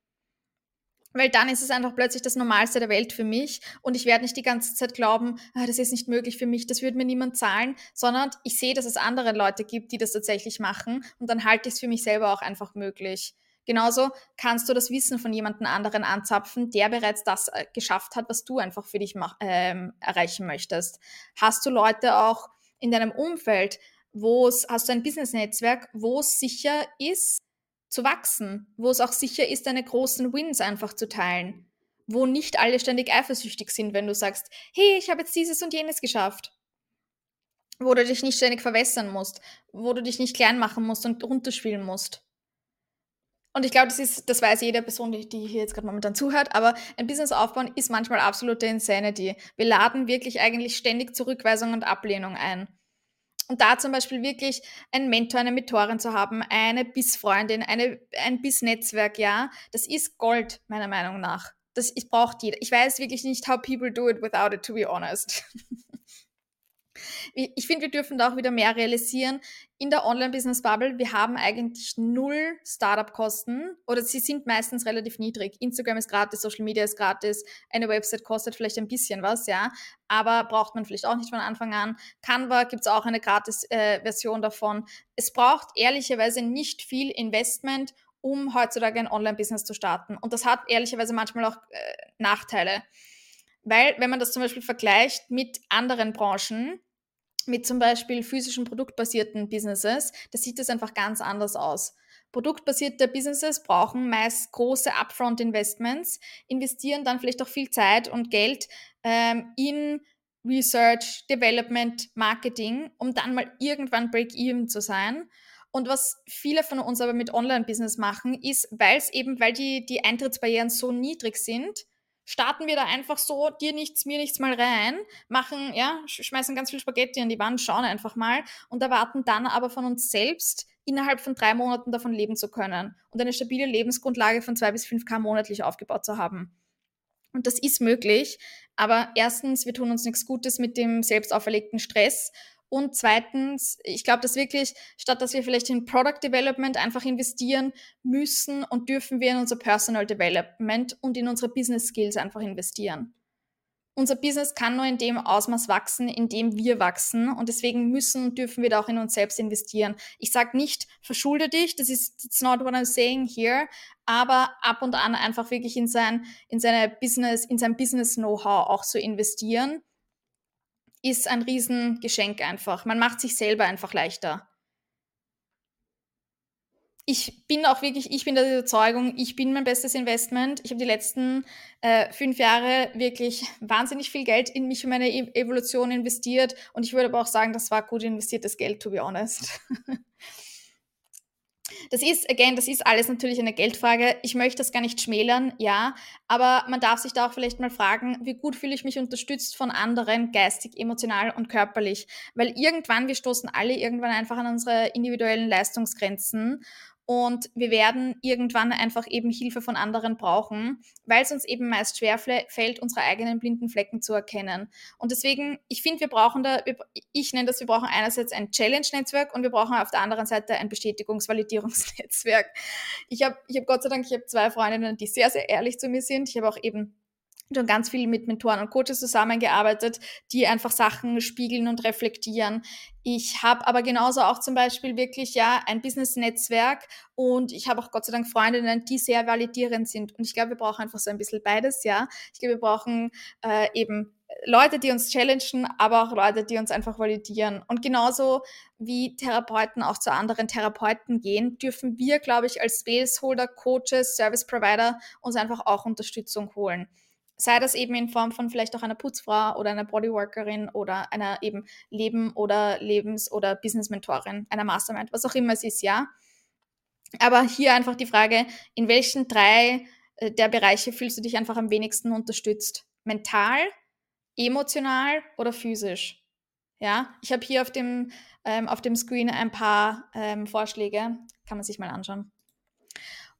Weil dann ist es einfach plötzlich das Normalste der Welt für mich und ich werde nicht die ganze Zeit glauben, ah, das ist nicht möglich für mich, das würde mir niemand zahlen, sondern ich sehe, dass es andere Leute gibt, die das tatsächlich machen und dann halte ich es für mich selber auch einfach möglich. Genauso kannst du das Wissen von jemandem anderen anzapfen, der bereits das äh, geschafft hat, was du einfach für dich ähm, erreichen möchtest. Hast du Leute auch in deinem Umfeld, wo es, hast du ein Business-Netzwerk, wo es sicher ist, zu wachsen, wo es auch sicher ist, deine großen Wins einfach zu teilen, wo nicht alle ständig eifersüchtig sind, wenn du sagst, hey, ich habe jetzt dieses und jenes geschafft, wo du dich nicht ständig verwässern musst, wo du dich nicht klein machen musst und runterspielen musst. Und ich glaube, das ist, das weiß jede Person, die, die hier jetzt gerade momentan zuhört, aber ein Business aufbauen ist manchmal absolute Insanity. Wir laden wirklich eigentlich ständig Zurückweisung und Ablehnung ein. Und da zum Beispiel wirklich einen Mentor, eine Mentorin zu haben, eine Bissfreundin, eine, ein Biss-Netzwerk, ja, das ist Gold, meiner Meinung nach. Das braucht jeder. Ich weiß wirklich nicht, how people do it without it, to be honest. ich finde, wir dürfen da auch wieder mehr realisieren. In der Online-Business-Bubble, wir haben eigentlich null Startup-Kosten oder sie sind meistens relativ niedrig. Instagram ist gratis, Social Media ist gratis, eine Website kostet vielleicht ein bisschen was, ja, aber braucht man vielleicht auch nicht von Anfang an. Canva gibt es auch eine Gratis-Version äh, davon. Es braucht ehrlicherweise nicht viel Investment, um heutzutage ein Online-Business zu starten. Und das hat ehrlicherweise manchmal auch äh, Nachteile. Weil, wenn man das zum Beispiel vergleicht mit anderen Branchen, mit zum Beispiel physischen produktbasierten Businesses, da sieht das einfach ganz anders aus. Produktbasierte Businesses brauchen meist große Upfront-Investments, investieren dann vielleicht auch viel Zeit und Geld ähm, in Research, Development, Marketing, um dann mal irgendwann Break-Even zu sein. Und was viele von uns aber mit Online-Business machen, ist, weil es eben, weil die, die Eintrittsbarrieren so niedrig sind, starten wir da einfach so, dir nichts, mir nichts mal rein, machen, ja, schmeißen ganz viel Spaghetti an die Wand, schauen einfach mal und erwarten dann aber von uns selbst, innerhalb von drei Monaten davon leben zu können und eine stabile Lebensgrundlage von zwei bis fünf K monatlich aufgebaut zu haben. Und das ist möglich, aber erstens, wir tun uns nichts Gutes mit dem selbst auferlegten Stress und zweitens, ich glaube, dass wirklich, statt dass wir vielleicht in Product Development einfach investieren müssen und dürfen wir in unser Personal Development und in unsere Business Skills einfach investieren. Unser Business kann nur in dem Ausmaß wachsen, in dem wir wachsen. Und deswegen müssen und dürfen wir da auch in uns selbst investieren. Ich sage nicht, verschulde dich, das ist it's not what I'm saying here, aber ab und an einfach wirklich in sein, in seine Business, in sein Business-Know-how auch zu investieren ist ein Riesengeschenk einfach. Man macht sich selber einfach leichter. Ich bin auch wirklich, ich bin der Überzeugung, ich bin mein bestes Investment. Ich habe die letzten äh, fünf Jahre wirklich wahnsinnig viel Geld in mich und meine e Evolution investiert. Und ich würde aber auch sagen, das war gut investiertes Geld, to be honest. Das ist, again, das ist alles natürlich eine Geldfrage. Ich möchte das gar nicht schmälern, ja, aber man darf sich da auch vielleicht mal fragen, wie gut fühle ich mich unterstützt von anderen, geistig, emotional und körperlich. Weil irgendwann, wir stoßen alle irgendwann einfach an unsere individuellen Leistungsgrenzen und wir werden irgendwann einfach eben Hilfe von anderen brauchen, weil es uns eben meist schwer fällt, unsere eigenen blinden Flecken zu erkennen. Und deswegen, ich finde, wir brauchen da, ich nenne das, wir brauchen einerseits ein Challenge-Netzwerk und wir brauchen auf der anderen Seite ein Bestätigungs-Validierungsnetzwerk. Ich habe ich hab Gott sei Dank, ich habe zwei Freundinnen, die sehr, sehr ehrlich zu mir sind. Ich habe auch eben schon ganz viel mit Mentoren und Coaches zusammengearbeitet, die einfach Sachen spiegeln und reflektieren. Ich habe aber genauso auch zum Beispiel wirklich ja ein Business-Netzwerk und ich habe auch Gott sei Dank Freundinnen, die sehr validierend sind. Und ich glaube, wir brauchen einfach so ein bisschen beides, ja. Ich glaube, wir brauchen äh, eben Leute, die uns challengen, aber auch Leute, die uns einfach validieren. Und genauso wie Therapeuten auch zu anderen Therapeuten gehen, dürfen wir, glaube ich, als Spaceholder, Coaches, Service Provider uns einfach auch Unterstützung holen. Sei das eben in Form von vielleicht auch einer Putzfrau oder einer Bodyworkerin oder einer eben Leben- oder Lebens- oder Business-Mentorin, einer Mastermind, was auch immer es ist, ja. Aber hier einfach die Frage, in welchen drei äh, der Bereiche fühlst du dich einfach am wenigsten unterstützt? Mental, emotional oder physisch? Ja, ich habe hier auf dem, ähm, auf dem Screen ein paar ähm, Vorschläge, kann man sich mal anschauen.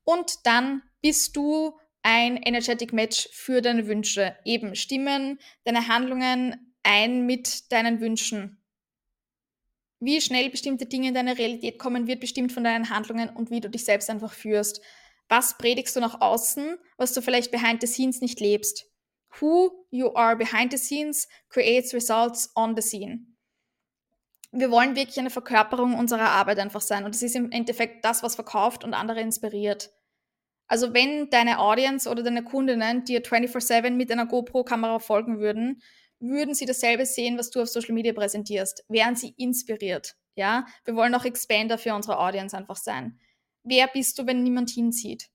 Und dann bist du ein Energetic Match für deine Wünsche. Eben stimmen deine Handlungen ein mit deinen Wünschen. Wie schnell bestimmte Dinge in deine Realität kommen, wird bestimmt von deinen Handlungen und wie du dich selbst einfach führst. Was predigst du nach außen, was du vielleicht behind the scenes nicht lebst? Who you are behind the scenes creates results on the scene. Wir wollen wirklich eine Verkörperung unserer Arbeit einfach sein und das ist im Endeffekt das, was verkauft und andere inspiriert. Also wenn deine Audience oder deine Kundinnen dir 24/7 mit einer GoPro-Kamera folgen würden, würden sie dasselbe sehen, was du auf Social Media präsentierst, wären sie inspiriert. Ja, wir wollen auch Expander für unsere Audience einfach sein. Wer bist du, wenn niemand hinzieht?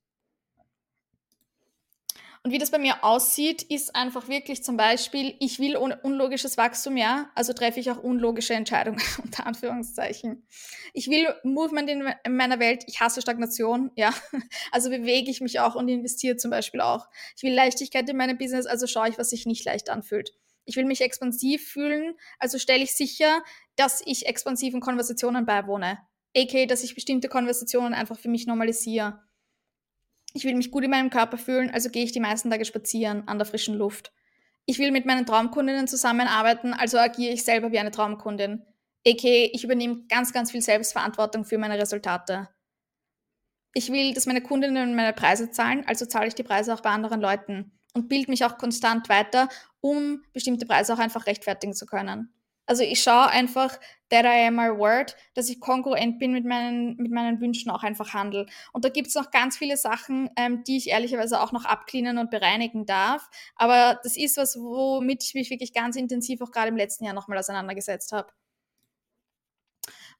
Und wie das bei mir aussieht, ist einfach wirklich zum Beispiel, ich will unlogisches Wachstum, ja, also treffe ich auch unlogische Entscheidungen, unter Anführungszeichen. Ich will Movement in, meiner Welt, ich hasse Stagnation, ja, also bewege ich mich auch und investiere zum Beispiel auch. Ich will Leichtigkeit in meinem Business, also schaue ich, was sich nicht leicht anfühlt. Ich will mich expansiv fühlen, also stelle ich sicher, dass ich expansiven Konversationen beiwohne. A.k., dass ich bestimmte Konversationen einfach für mich normalisiere ich will mich gut in meinem Körper fühlen, also gehe ich die meisten Tage spazieren an der frischen Luft. Ich will mit meinen Traumkundinnen zusammenarbeiten, also agiere ich selber wie eine Traumkundin. A.k.a. ich übernehme ganz, ganz viel Selbstverantwortung für meine Resultate. Ich will, dass meine Kundinnen meine Preise zahlen, also zahle ich die Preise auch bei anderen Leuten und bilde mich auch konstant weiter, um bestimmte Preise auch einfach rechtfertigen zu können. Also ich schaue einfach, that I am my word, dass ich kongruent bin mit meinen, mit meinen Wünschen auch einfach handel. Und da gibt es noch ganz viele Sachen, ähm, die ich ehrlicherweise auch noch abcleanen und bereinigen darf. Aber das ist was, womit ich mich wirklich ganz intensiv auch gerade im letzten Jahr nochmal auseinandergesetzt habe.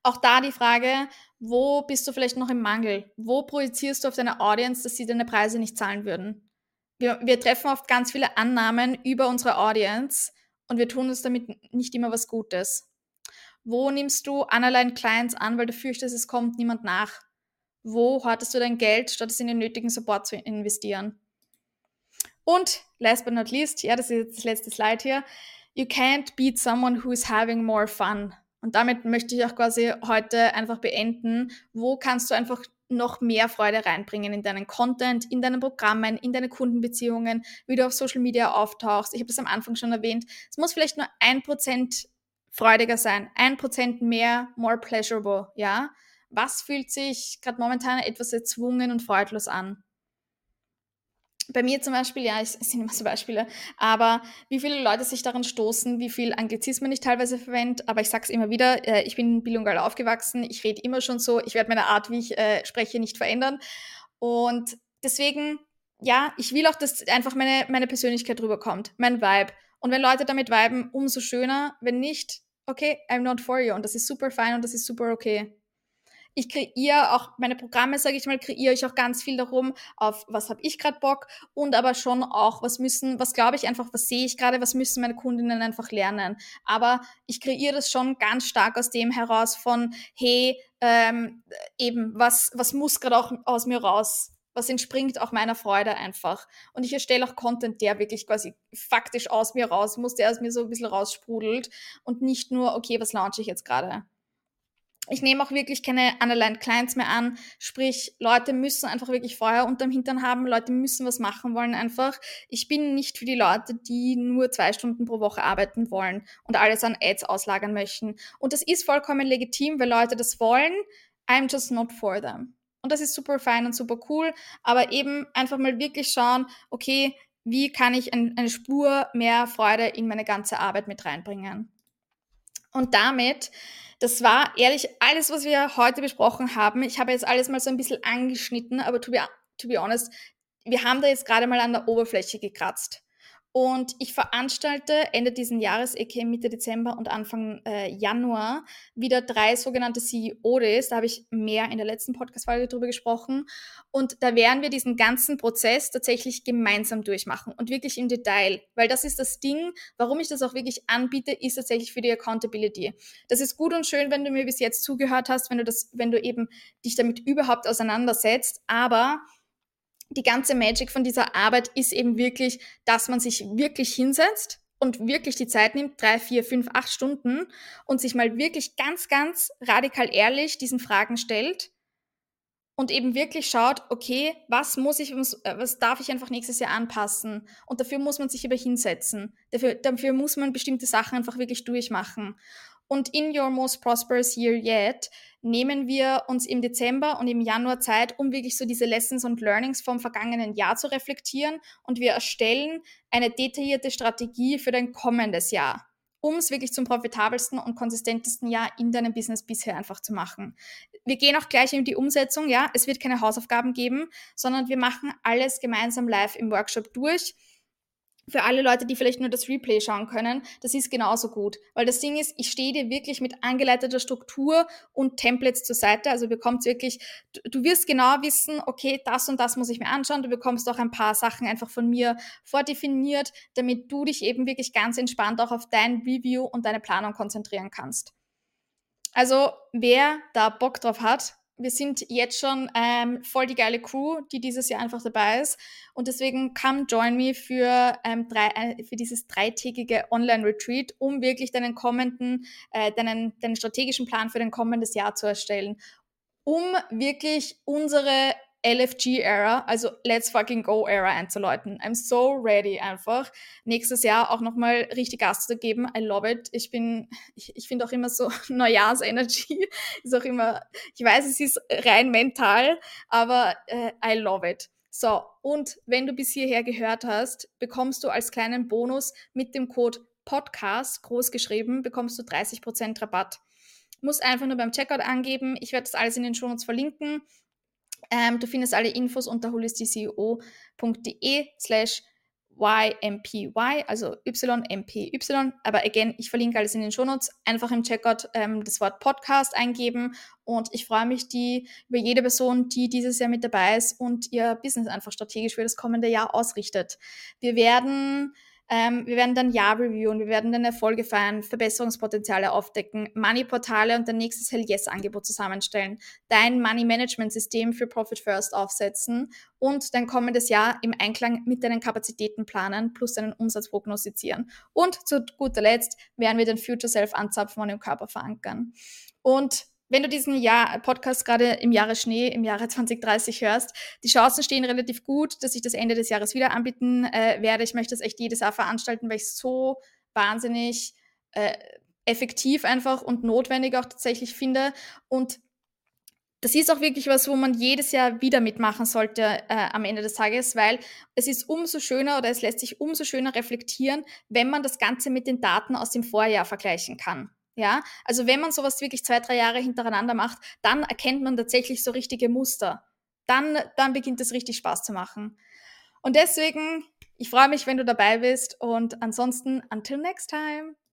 Auch da die Frage, wo bist du vielleicht noch im Mangel? Wo projizierst du auf deine Audience, dass sie deine Preise nicht zahlen würden? Wir, wir treffen oft ganz viele Annahmen über unsere Audience und wir tun uns damit nicht immer was Gutes. Wo nimmst du Analyne Clients an, weil du fürchtest, es kommt niemand nach? Wo hortest du dein Geld, statt es in den nötigen Support zu investieren? Und last but not least, ja, das ist jetzt das letzte Slide hier. You can't beat someone who is having more fun. Und damit möchte ich auch quasi heute einfach beenden. Wo kannst du einfach noch mehr Freude reinbringen in deinen Content, in deinen Programmen, in deine Kundenbeziehungen, wie du auf Social Media auftauchst. Ich habe das am Anfang schon erwähnt. Es muss vielleicht nur ein Prozent freudiger sein, ein Prozent mehr, more pleasurable, ja. Was fühlt sich gerade momentan etwas erzwungen und freudlos an? Bei mir zum Beispiel, ja, es sind immer so Beispiele, aber wie viele Leute sich daran stoßen, wie viel Anglizismen ich teilweise verwende, aber ich sag's immer wieder, äh, ich bin bilingual aufgewachsen, ich rede immer schon so, ich werde meine Art, wie ich äh, spreche, nicht verändern. Und deswegen, ja, ich will auch, dass einfach meine, meine Persönlichkeit rüberkommt, mein Vibe. Und wenn Leute damit viben, umso schöner, wenn nicht, okay, I'm not for you. Und das ist super fein und das ist super okay ich kreiere auch meine Programme, sage ich mal, kreiere ich auch ganz viel darum, auf was habe ich gerade Bock und aber schon auch, was müssen, was glaube ich einfach, was sehe ich gerade, was müssen meine Kundinnen einfach lernen. Aber ich kreiere das schon ganz stark aus dem heraus von, hey, ähm, eben, was, was muss gerade auch aus mir raus? Was entspringt auch meiner Freude einfach. Und ich erstelle auch Content, der wirklich quasi faktisch aus mir raus muss, der aus mir so ein bisschen raussprudelt und nicht nur, okay, was launche ich jetzt gerade? Ich nehme auch wirklich keine Underlined Clients mehr an. Sprich, Leute müssen einfach wirklich Feuer unterm Hintern haben. Leute müssen was machen wollen einfach. Ich bin nicht für die Leute, die nur zwei Stunden pro Woche arbeiten wollen und alles an Ads auslagern möchten. Und das ist vollkommen legitim, weil Leute das wollen. I'm just not for them. Und das ist super fein und super cool. Aber eben einfach mal wirklich schauen, okay, wie kann ich ein, eine Spur mehr Freude in meine ganze Arbeit mit reinbringen? Und damit das war ehrlich alles, was wir heute besprochen haben. Ich habe jetzt alles mal so ein bisschen angeschnitten, aber to be, to be honest, wir haben da jetzt gerade mal an der Oberfläche gekratzt. Und ich veranstalte Ende diesen Jahres, aka Mitte Dezember und Anfang äh, Januar, wieder drei sogenannte CEO-Days. Da habe ich mehr in der letzten Podcast-Folge drüber gesprochen. Und da werden wir diesen ganzen Prozess tatsächlich gemeinsam durchmachen und wirklich im Detail. Weil das ist das Ding, warum ich das auch wirklich anbiete, ist tatsächlich für die Accountability. Das ist gut und schön, wenn du mir bis jetzt zugehört hast, wenn du das, wenn du eben dich damit überhaupt auseinandersetzt. Aber die ganze Magic von dieser Arbeit ist eben wirklich, dass man sich wirklich hinsetzt und wirklich die Zeit nimmt, drei, vier, fünf, acht Stunden und sich mal wirklich ganz, ganz radikal ehrlich diesen Fragen stellt und eben wirklich schaut, okay, was muss ich, was darf ich einfach nächstes Jahr anpassen? Und dafür muss man sich aber hinsetzen. Dafür, dafür muss man bestimmte Sachen einfach wirklich durchmachen. Und in Your Most Prosperous Year Yet nehmen wir uns im Dezember und im Januar Zeit, um wirklich so diese Lessons und Learnings vom vergangenen Jahr zu reflektieren. Und wir erstellen eine detaillierte Strategie für dein kommendes Jahr, um es wirklich zum profitabelsten und konsistentesten Jahr in deinem Business bisher einfach zu machen. Wir gehen auch gleich in die Umsetzung. Ja, es wird keine Hausaufgaben geben, sondern wir machen alles gemeinsam live im Workshop durch für alle Leute, die vielleicht nur das Replay schauen können, das ist genauso gut. Weil das Ding ist, ich stehe dir wirklich mit angeleiteter Struktur und Templates zur Seite. Also bekommst wirklich, du wirst genau wissen, okay, das und das muss ich mir anschauen. Du bekommst auch ein paar Sachen einfach von mir vordefiniert, damit du dich eben wirklich ganz entspannt auch auf dein Review und deine Planung konzentrieren kannst. Also wer da Bock drauf hat, wir sind jetzt schon ähm, voll die geile Crew, die dieses Jahr einfach dabei ist. Und deswegen come join me für, ähm, drei, äh, für dieses dreitägige Online-Retreat, um wirklich deinen kommenden, äh, deinen, deinen strategischen Plan für dein kommendes Jahr zu erstellen. Um wirklich unsere LFG-Era, also Let's Fucking Go-Era einzuläuten. I'm so ready einfach. Nächstes Jahr auch nochmal richtig Gas zu geben. I love it. Ich bin, ich, ich finde auch immer so Neujahrs-Energy ist auch immer, ich weiß, es ist rein mental, aber äh, I love it. So, und wenn du bis hierher gehört hast, bekommst du als kleinen Bonus mit dem Code Podcast, groß geschrieben, bekommst du 30% Rabatt. Musst einfach nur beim Checkout angeben. Ich werde das alles in den Shownotes verlinken. Ähm, du findest alle Infos unter holisticeo.de slash YMPY, also YMPY. Aber again, ich verlinke alles in den Shownotes. Einfach im Checkout ähm, das Wort Podcast eingeben und ich freue mich die, über jede Person, die dieses Jahr mit dabei ist und ihr Business einfach strategisch für das kommende Jahr ausrichtet. Wir werden ähm, wir werden dann Jahr reviewen, wir werden dann Erfolge feiern, Verbesserungspotenziale aufdecken, Money-Portale und dein nächstes Hell Yes-Angebot zusammenstellen, dein Money-Management-System für Profit First aufsetzen und dein kommendes Jahr im Einklang mit deinen Kapazitäten planen plus deinen Umsatz prognostizieren. Und zu guter Letzt werden wir den Future Self anzapfen und im Körper verankern. Und wenn du diesen Jahr Podcast gerade im Jahre Schnee, im Jahre 2030 hörst, die Chancen stehen relativ gut, dass ich das Ende des Jahres wieder anbieten äh, werde. Ich möchte das echt jedes Jahr veranstalten, weil ich es so wahnsinnig äh, effektiv einfach und notwendig auch tatsächlich finde. Und das ist auch wirklich was, wo man jedes Jahr wieder mitmachen sollte äh, am Ende des Tages, weil es ist umso schöner oder es lässt sich umso schöner reflektieren, wenn man das Ganze mit den Daten aus dem Vorjahr vergleichen kann. Ja, also wenn man sowas wirklich zwei, drei Jahre hintereinander macht, dann erkennt man tatsächlich so richtige Muster. Dann, dann beginnt es richtig Spaß zu machen. Und deswegen, ich freue mich, wenn du dabei bist und ansonsten, until next time.